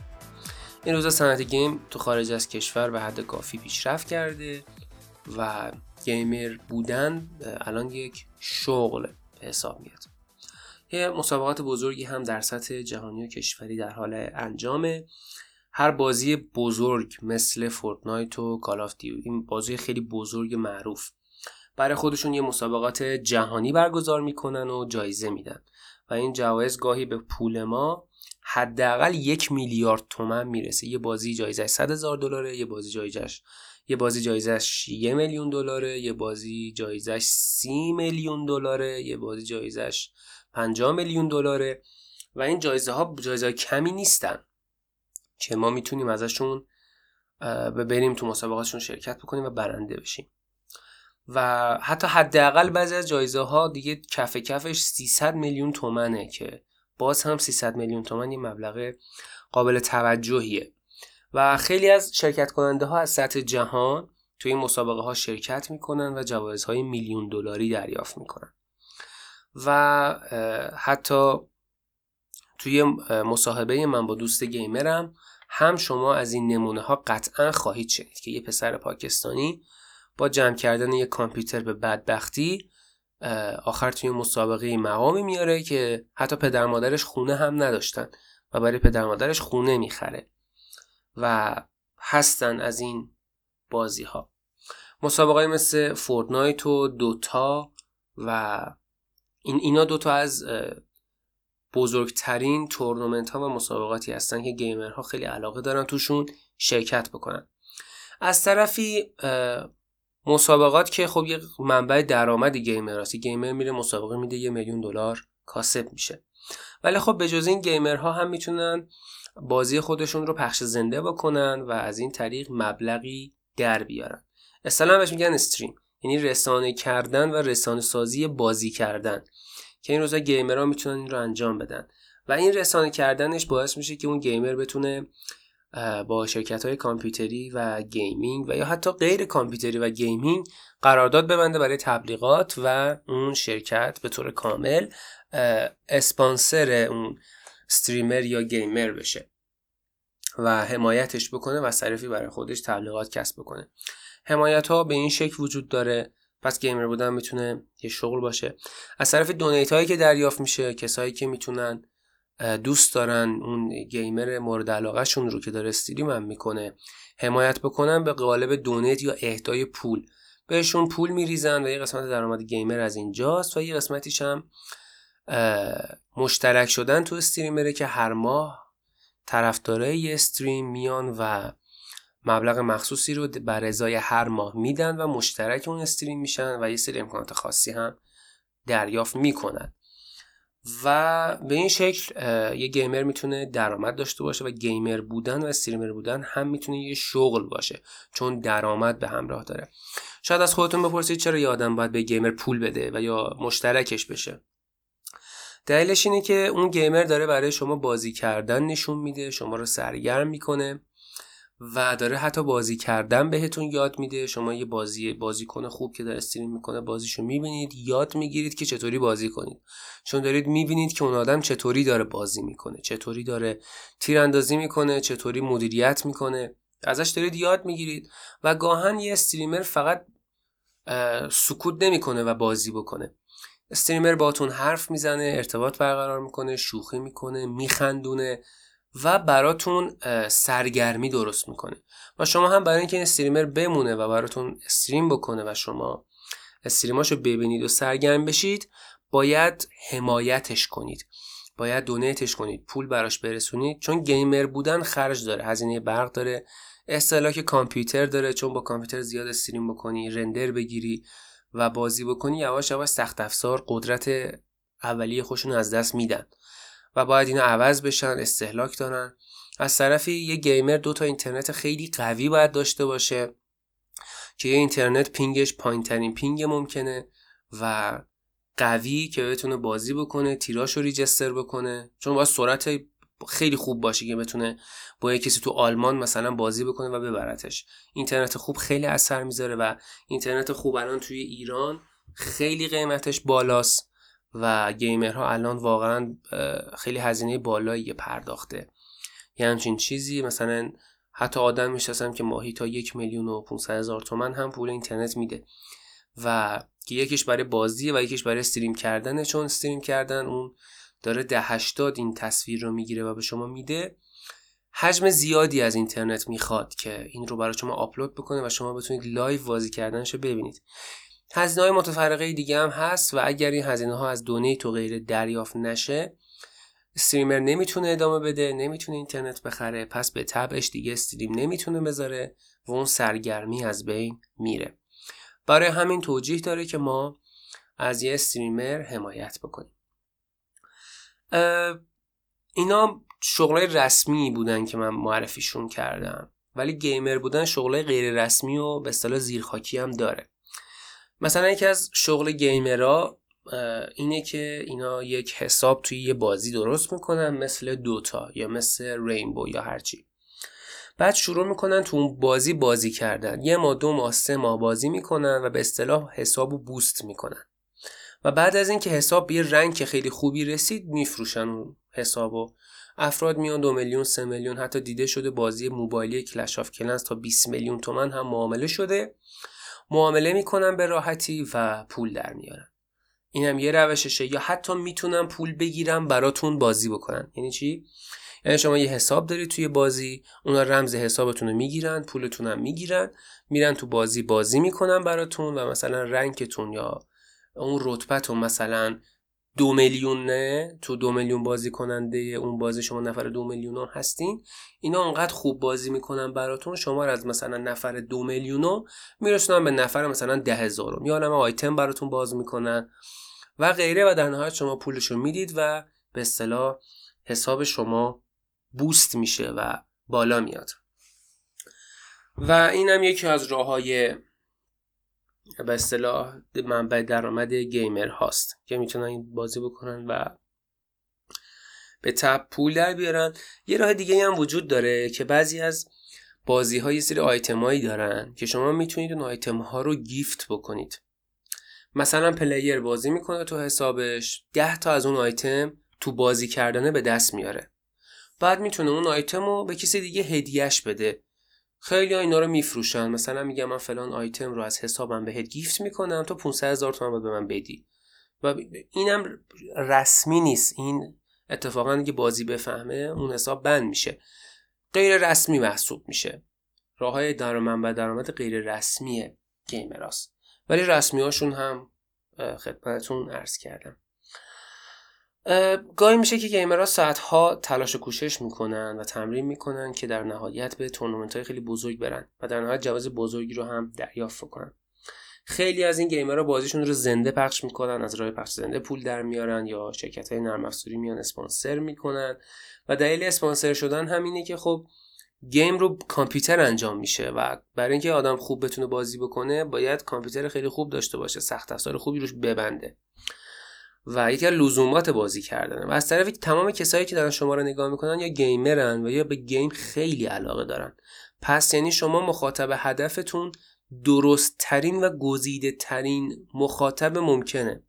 این روزا صنعت game تو خارج از کشور به حد کافی پیشرفت کرده و gamer بودن الان یک شغل به حساب میاد. یه مسابقات بزرگی هم در سطح جهانی و کشوری در حال انجامه. هر بازی بزرگ مثل Fortnite و Call of Duty این بازی خیلی بزرگ معروف. برای خودشون یه مسابقات جهانی برگزار می‌کنن و جایزه میدن. و این جوایز گاهی به پول ما حداقل یک میلیارد تومن می‌رسه. یه بازی جایزش 100 هزار دلاره یه بازی جایزش یه بازی جایزش یه میلیون دلاره یه بازی جایزش سی میلیون دلاره یه بازی جایزش 50 میلیون دلاره. و این جایزه ها جایزه کمی نیستن. که ما می‌تونیم ازشون بریم تو مسابقاتشون شرکت بکنیم و برنده بشیم. و حتی حداقل بعضی از جایزه ها دیگه کف کفش 300 میلیون تومنه که باز هم 300 میلیون تومن یه مبلغ قابل توجهیه. و خیلی از شرکت کننده ها از سطح جهان توی این مسابقه ها شرکت می‌کنن و جوایزهای میلیون دلاری دریافت می‌کنن. و حتی توی مصاحبه من با دوست گیمرم هم شما از این نمونه ها قطعا خواهید شنید که یه پسر پاکستانی با جمع کردن یک کامپیوتر به بدبختی آخر توی مسابقه مقامی میاره که حتی پدر مادرش خونه هم نداشتن و برای پدر مادرش خونه می‌خره و هستن از این بازی ها مسابقه مثل فورتنایت و دوتا و این اینا دوتا از بزرگترین تورنمنت ها و مسابقاتی هستن که گیمرها خیلی علاقه دارن توشون شرکت بکنن. از طرفی مسابقات که خب یه منبع درآمد گیمر هست. گیمر میره مسابقه میده یه میلیون دلار کاسب میشه. ولی خب به جز این گیمرها هم می‌تونن بازی خودشون رو پخش زنده بکنن و از این طریق مبلغی در بیارن. اصلا بهش میگن stream. یعنی رسانه کردن و رسانه سازی بازی کردن. که این روزا gamer ها می‌تونن این رو انجام بدن. و این رسانه کردنش باعث میشه که اون gamer بتونه با شرکت های کامپیوتری و gaming و یا حتی غیر کامپیوتری و gaming قرارداد ببنده برای تبلیغات و اون شرکت به طور کامل اسپانسر اون streamer یا gamer بشه و حمایتش بکنه و صرفی برای خودش تبلیغات کسب بکنه. حمایت ها به این شکل وجود داره. پس گیمر بودن می‌تونه یه شغل باشه. از طرف دونیت هایی که دریافت میشه کسایی که می‌تونن دوست دارن اون گیمر مورد علاقهشون رو که داره استریم هم می‌کنه حمایت بکنن به قالب دونیت یا اهدای پول. بهشون پول میریزن و یه قسمت درآمد گیمر از اینجاست و یه قسمتیش هم مشترک شدن تو استریمره که هر ماه طرفدارای یه استریم میان و مبلغ مخصوصی رو بر ازای هر ماه میدن و مشترک اون استریم میشن و یه سری امکانات خاصی هم دریافت می‌کنن. و به این شکل یه گیمر می‌تونه درآمد داشته باشه و گیمر بودن و استریمر بودن هم می‌تونه یه شغل باشه چون درآمد به همراه داره. شاید از خودتون بپرسید چرا یه آدم باید به گیمر پول بده و یا مشترکش بشه. دلیلش اینه که اون گیمر داره برای شما بازی کردن نشون میده شما رو سرگرم می‌کنه. و داره حتی بازی کردن بهتون یاد میده. شما یه بازی بازیکن خوب که داره استریم می‌کنه بازیشو می‌بینید یاد می‌گیرید که چطوری بازی کنید. چون دارید می‌بینید که اون آدم چطوری داره بازی می‌کنه چطوری داره تیراندازی می‌کنه چطوری مدیریت می‌کنه. ازش دارید یاد می‌گیرید و گاهن یه استریمر فقط سکوت نمی‌کنه و بازی بکنه. استریمر باتون حرف می‌زنه ارتباط برقرار می‌کنه شوخی می‌کنه میخندونه. و براتون سرگرمی درست می‌کنه. و شما هم برای اینکه این استریمر بمونه و براتون استریم بکنه و شما استریماشو ببینید و سرگرم بشید باید حمایتش کنید. باید دونیتش کنید پول براش برسونید. چون گیمر بودن خرج داره هزینه برق داره. استهلاک کامپیوتر داره چون با کامپیوتر زیاد stream بکنی render بگیری و بازی بکنی یواش یواش سخت افزار قدرت اولیه خودشون از دست میدن. و باید اینا عوض بشن استهلاک دارن. از طرفی یه gamer دو تا اینترنت خیلی قوی باید داشته باشه که یه اینترنت ping ش پایین ترین ping ممکنه و قوی که بتونه بازی بکنه تیراش رو register بکنه. چون باید سرعت خیلی خوب باشه که بتونه با یه کسی تو آلمان مثلا بازی بکنه و ببرتش. اینترنت خوب خیلی اثر می‌ذاره و اینترنت خوب الان توی ایران خیلی قیمتش بالاست. و گیمرها الان واقعا خیلی هزینه بالایی پرداخته. یه همچین چیزی مثلا حتی آدم می‌شناسم که ماهی تا یک میلیون و 500 هزار تومن هم پول اینترنت میده. و که یکیش برای بازیه و یکیش برای استریم کردنه چون استریم کردن اون داره ده هشتاد این تصویر رو می‌گیره و به شما میده. حجم زیادی از اینترنت می‌خواد که این رو برای شما آپلود بکنه و شما بتونید live بازی کردنش رو ببینید. هزینه های متفرقه دیگه هم هست و اگر این هزینه ها از donate و غیره دریافت نشه streamer نمی‌تونه ادامه بده نمی‌تونه اینترنت بخره پس به تبعش دیگه stream نمی‌تونه بذاره و اون سرگرمی از بین میره. برای همین توجیه داره که ما از یه استریمر حمایت بکنیم. اینا شغلای رسمی بودن که من معرفیشون کردم ولی گیمر بودن شغلای غیر رسمی و به اصطلاح زیرخاکی هم داره. مثلا یکی از شغل گیمرها اینه که اینا یک حساب توی یه بازی درست می‌کنن مثل دوتا یا مثل رینبو یا هرچی بعد شروع می‌کنن تو اون بازی بازی کردن. یه ماه دو ماه سه ماه بازی می‌کنن و به اصطلاح حساب رو بوست می‌کنن. و بعد از اینکه حساب به یه rank خیلی خوبی رسید میفروشن اون حسابو افراد میان دو میلیون سه میلیون حتی دیده شده بازی موبایلی Clash of Clans تا 20 میلیون تومن هم معامله شده. معامله می‌کنن به راحتی و پول در میارن اینم یه روششه. یا حتی می‌تونن پول بگیرن براتون بازی بکنن یعنی چی؟ یعنی شما یه حساب دارید توی بازی اونا رمز حسابتون رو می‌گیرن پولتون هم می‌گیرن میرن تو بازی بازی می‌کنن براتون و مثلا رنگتون یا اون رتبتون مثلا دو میلیون نه تو دو میلیون بازی کننده اون بازی شما نفر دو میلیون هستین. اینا انقدر خوب بازی می‌کنن براتون. شما از مثلا نفر دو میلیون میرسونن به نفر مثلا ده هزار میانم آیتم براتون باز می‌کنن و غیره و در نهایت شما پولش رو می‌دید و به اصطلاح حساب شما boost میشه و بالا میاد. و اینم یکی از راه های به اصطلاح منبع درآمد gamer هاست که می‌تونن این بازی بکنن و به تبع پول در بیارن. یه راه دیگه هم وجود داره که بعضی از بازی های سری آیتم هایی دارن که شما می‌تونید اون آیتم ها رو gift بکنید. مثلا player بازی می‌کنه تو حسابش ده تا از اون آیتم تو بازی کردنه به دست میاره. بعد می‌تونه اون آیتم رو به کسی دیگه هدیهش بده. خیلی ها اینا رو میفروشن. مثلا میگم من فلان آیتم رو از حسابم بهت گیفت می‌کنم تو 500 هزار تومن به من بدی. و اینم رسمی نیست. این اتفاقا که بازی بفهمه اون حساب بند میشه. غیر رسمی محسوب میشه. راه های درآمد و درآمد غیر رسمی گیمراست. ولی رسمی هاشون هم خدمتتون عرض کردم. گاهی میشه که گیمرها ساعتها تلاش و کوشش می‌کنن و تمرین می‌کنن که در نهایت به تورنمنت های خیلی بزرگ برن و در نهایت جواز بزرگی رو هم دریافت کنن خیلی از این گیمرها بازیشون رو زنده پخش می‌کنن از راه پخش زنده پول در میارن یا شرکت های نرم افزاری میان اسپانسر می‌کنن و دلیل اسپانسر شدن همینه که خب گیم رو کامپیوتر انجام میشه و برای اینکه آدم خوب بتونه بازی بکنه باید کامپیوتر خیلی خوب داشته باشه سخت افزار خوبی روش ببنده. و یکی از لزومات بازی کردن. و از طرفی تمام کسایی که دارن شما رو نگاه می‌کنن یا گیمرن و یا به گیم خیلی علاقه دارن. پس یعنی شما مخاطب هدفتون درست ترین و گزیده ترین مخاطب ممکنه.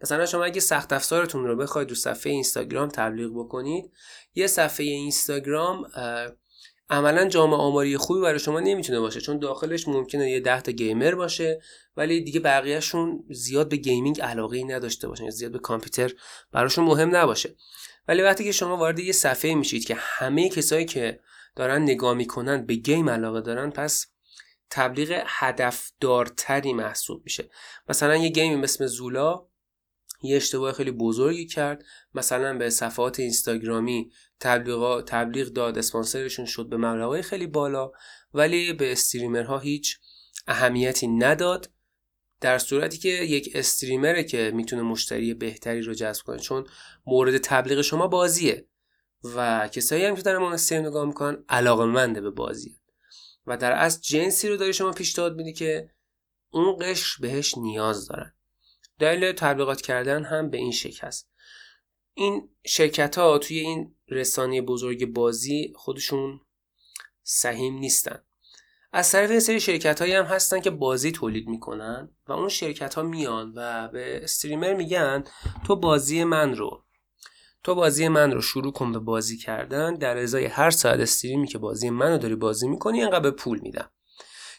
مثلا شما اگه سخت افزارتون رو بخواید رو صفحه اینستاگرام تبلیغ بکنید یه صفحه اینستاگرام عملا جامعه آماری خوبی برای شما نمی‌تونه باشه چون داخلش ممکنه یه ده تا گیمر باشه ولی دیگه بقیهشون زیاد به gaming علاقه نداشته باشن زیاد به کامپیوتر براشون مهم نباشه. ولی وقتی که شما وارد یه صفحه میشید که همه کسایی که دارن نگاه می‌کنن به game علاقه دارن پس تبلیغ هدفدارتری محسوب میشه. مثلا یه game ی مثل زولا یه اشتباه خیلی بزرگی کرد. مثلا به صفحات اینستاگرامی تبلیغ تبلیغ داد. اسپانسرشون شد به مبلغای خیلی بالا ولی به استریمرها هیچ اهمیتی نداد در صورتی که یک استریمره که می‌تونه مشتری بهتری رو جذب کنه چون مورد تبلیغ شما بازیه و کسایی هم که دارن اون استریم نگاه می‌کنن علاقمنده به بازیه. و در از جنسی رو داری شما پیشنهاد میدی که اون قشر بهش نیاز دارن. دلیل تبلیغات کردن هم به این شکل هست. این شرکت ها توی این رسانه بزرگ بازی خودشون سهیم نیستن. از طرف این سری شرکت هایی هم هستن که بازی تولید می‌کنن و اون شرکت ها میان و به استریمر میگن تو بازی من رو تو بازی من رو شروع کن به بازی کردن در ازای هر ساعت استریمی که بازی من رو داری بازی می‌کنی انقدر به پول میدم.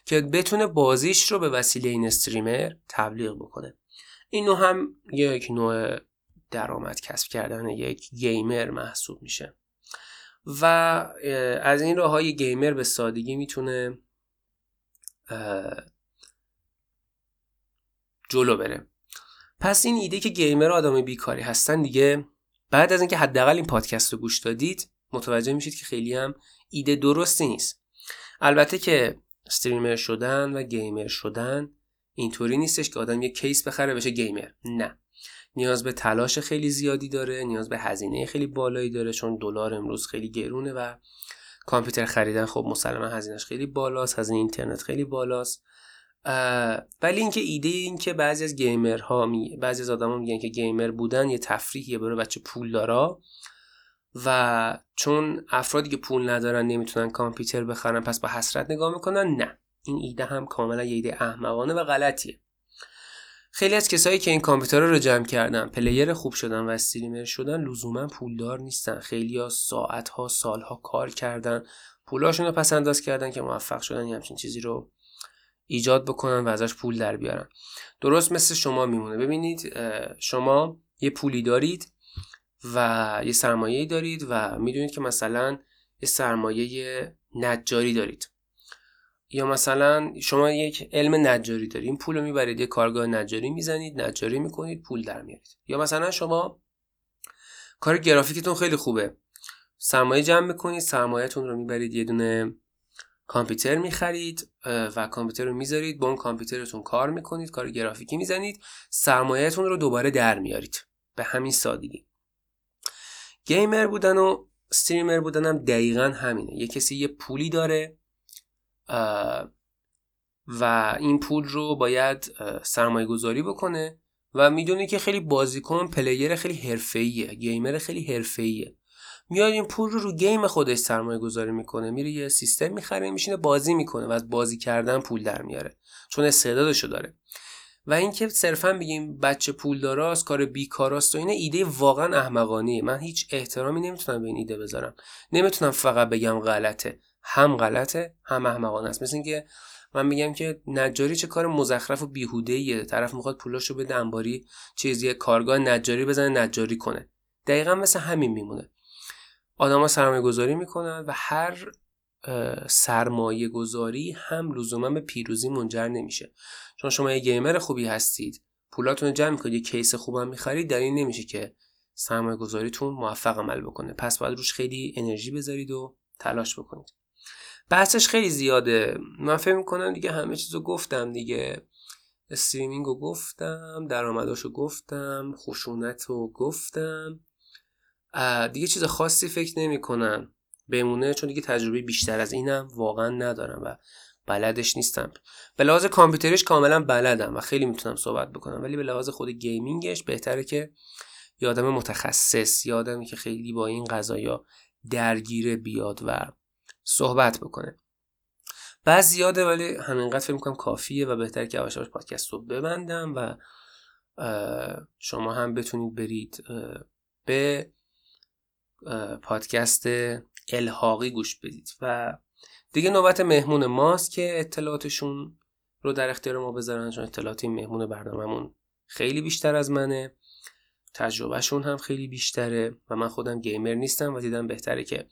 که بتونه بازیش رو به وسیله این استریمر تبلیغ بکنه. این نوع هم یک نوع درآمد کسب کردن یک گیمر محسوب میشه. و از این راه های گیمر به سادگی می‌تونه جلو بره. پس این ایده که گیمر آدم بیکاری هستن دیگه بعد از اینکه حداقل این پادکست رو گوش دادید متوجه میشید که خیلی هم ایده درستی نیست. البته که استریمر شدن و گیمر شدن اینطوری نیستش که آدم یه کیس بخره بشه گیمر. نه. نیاز به تلاش خیلی زیادی داره نیاز به هزینه خیلی بالایی داره چون دلار امروز خیلی گرونه و کامپیوتر خریدن خب مسلما هزینهش خیلی بالاست هزینه اینترنت خیلی بالاست. ولی اینکه ایده این که بعضی از گیمرها می... بعضی از آدما میگن که گیمر بودن یه تفریحیه برای بچه پول دارا. و چون افرادی که پول ندارن نمی‌تونن کامپیوتر بخرن پس با حسرت نگاه می‌کنن نه. این ایده هم کاملا یه ایده احمقانه و غلطیه. خیلی از کسایی که این کامپیوتر رو جمع کردن پلیر خوب شدن و استریمر شدن لزوما پولدار نیستن. خیلی ها ساعت ها سال ها کار کردن. پولاشون رو پس انداز کردن که موفق شدن یه همچین چیزی رو ایجاد بکنن و ازش پول در بیارن. درست مثل شما میمونه. ببینید شما یه پولی دارید و یه سرمایه دارید و می‌دونید که مثلا یه سرمایه نجاری دارید. یا مثلا شما یک علم نجاری دارید پول رو می‌برید یه کارگاه نجاری می‌زنید نجاری می‌کنید پول در میارید یا مثلا شما کار گرافیکتون خیلی خوبه. سرمایه جمع می‌کنید سرمایهتون رو می‌برید یه دونه کامپیوتر می‌خرید و کامپیوتر رو می‌ذارید با اون کامپیوترتون کار می‌کنید کار گرافیکی می‌زنید سرمایهتون رو دوباره در میارید به همین سادگی. گیمر بودن و streamer بودن هم دقیقا همینه. یه کسی یه پولی داره و این پول رو باید سرمایه گذاری بکنه و می‌دونه که خیلی بازیکن player خیلی حرفه‌ایه gamer خیلی حرفه‌ایه. میاد این پول رو رو game خودش سرمایه گذاری می‌کنه میره یه سیستم می‌خره میشینه بازی می‌کنه و از بازی کردن پول در میاره چون استعدادشو داره. و اینکه صرفا بگیم بچه پول داراست کار بیکاراست و اینه ایده واقعا احمقانه‌ایه. من هیچ احترامی نمی‌تونم به این ایده بذارم. نمی‌تونم فقط بگم غلطه. هم غلطه هم احمقانه است. مثل اینکه من میگم که نجاری چه کار مزخرف و بیهوده ایه طرف می‌خواد پولاشو بده انباری چیزی کارگاه نجاری بزنه نجاری کنه. دقیقا مثل همین میمونه. آدما سرمایه گذاری می‌کنن و هر سرمایه گذاری هم لزوما به پیروزی منجر نمیشه. چون شما یه گیمر خوبی هستید پولاتون جمع می‌کنید یه کیس خوبم می‌خرید این نمیشه که سرمایه گذاریتون موفق عمل بکنه. پس باید روش خیلی انرژی بذارید و تلاش بکنید. بحثش خیلی زیاده. من فکر می‌کنم دیگه همه چیزو گفتم دیگه. streaming رو گفتم درآمداشو گفتم خشونت رو گفتم. دیگه چیز خاصی فکر نمی‌کنم. بمونه چون دیگه تجربه بیشتر از اینم واقعا ندارم و بلدش نیستم. به لحاظ کامپیوتریش کاملا بلدم و خیلی می‌تونم صحبت بکنم. ولی به لحاظ خود gaming ش بهتره که یادم متخصص یادمی که خیلی با این قضايا درگیره بیاد و صحبت بکنه. بعض زیاده ولی همینقدر فکر می‌کنم کافیه و بهتر که یواش پادکست رو ببندم و شما هم بتونید برید به پادکست الحاقی گوش بدید. و دیگه نوبت مهمون ماست که اطلاعاتشون رو در اختیار ما بذارن چون اطلاعات این مهمون برنامهمون خیلی بیشتر از منه. تجربهشون هم خیلی بیشتره و من خودم gamer نیستم و دیدم بهتره که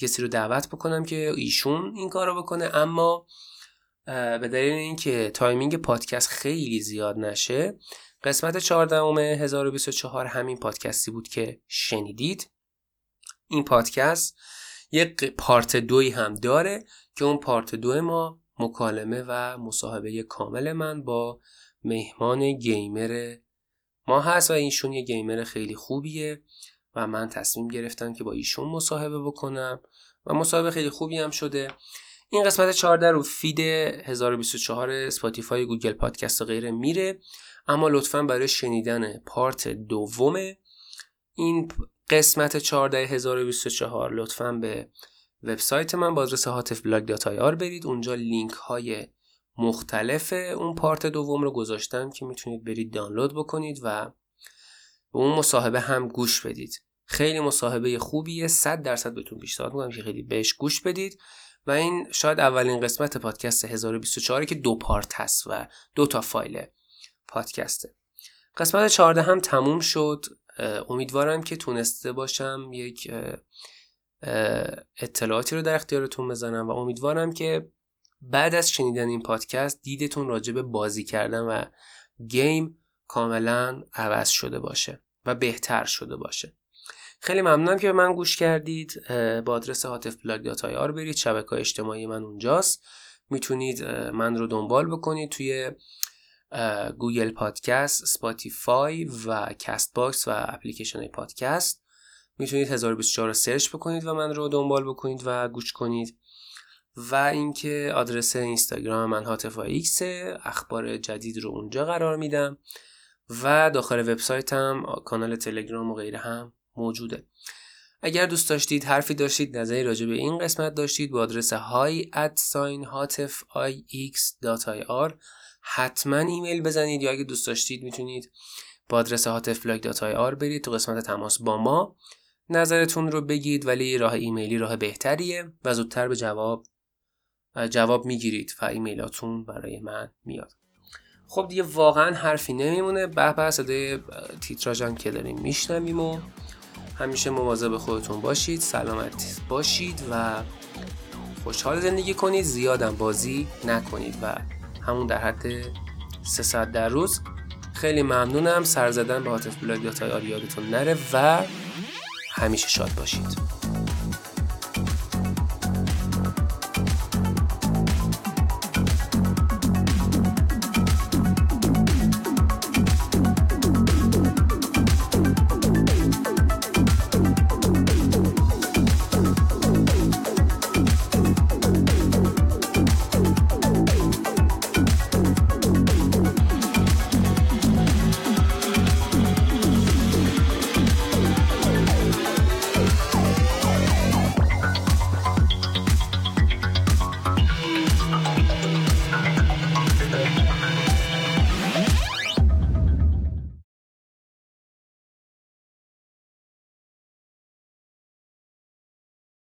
کسی رو دعوت بکنم که ایشون این کار رو بکنه. اما به دلیل اینکه timing پادکست خیلی زیاد نشه قسمت 14 1024 همین پادکستی بود که شنیدید. این پادکست یک part دوی هم داره که اون part دو ما مکالمه و مصاحبه کامل من با مهمان gamer ما هست و ایشون یه gamer خیلی خوبیه. و من تصمیم گرفتم که با ایشون مصاحبه بکنم و مصاحبه خیلی خوبی هم شده. این قسمت 14 رو feed 1024 Spotify Google Podcast و غیره میره اما لطفا برای شنیدن part دوم این قسمت 14024 لطفا به وبسایت من با آدرس hatifblog.ir برید. اونجا لینک های مختلف اون پارت دوم رو گذاشتم که می‌تونید برید دانلود بکنید و به اون مصاحبه هم گوش بدید. خیلی مصاحبه خوبیه 100 درصد بهتون پیشنهاد می‌کنم که خیلی بهش گوش بدید. و این شاید اولین قسمت پادکست 1024 که دو پارت هست و دو تا فایل پادکسته. قسمت 14 هم تموم شد. امیدوارم که تونسته باشم یک اطلاعاتی رو در اختیارتون بزنم و امیدوارم که بعد از شنیدن این پادکست دیدتون راجع به بازی کردن و game کاملا عوض شده باشه. و بهتر شده باشه. خیلی ممنونم که به من گوش کردید. با آدرس هاتف بلاگ آر برید. شبکه اجتماعی من اونجاست. می‌تونید من رو دنبال بکنید توی Google Podcast، Spotify و Castbox و اپلیکیشن پادکست. می‌تونید 1024 رو search بکنید و من رو دنبال بکنید و گوش کنید. و اینکه آدرس اینستاگرام من هاتف ایکس اخبار جدید رو اونجا قرار میدم. و داخل وبسایتم کانال تلگرام و غیره هم موجوده. اگر دوست داشتید حرفی داشتید نظری راجع به این قسمت داشتید با آدرس های حتما ایمیل بزنید یا اگه دوست داشتید می‌تونید با آدرس آر برید تو قسمت تماس با ما. نظرتون رو بگید ولی راه ایمیلی راه بهتریه و زودتر به جواب جواب می‌گیرید و ایمیلاتون برای من میاد. خب دیگه واقعا حرفی نمیمونه. به به صدای تیتراژم که داریم میشنویم و همیشه مواظب خودتون باشید سلامت باشید و خوشحال زندگی کنید. زیادم بازی نکنید و همون در حد سه ساعت در روز. خیلی ممنونم. سر زدن به هاتف بلاگ یادتون نره و همیشه شاد باشید.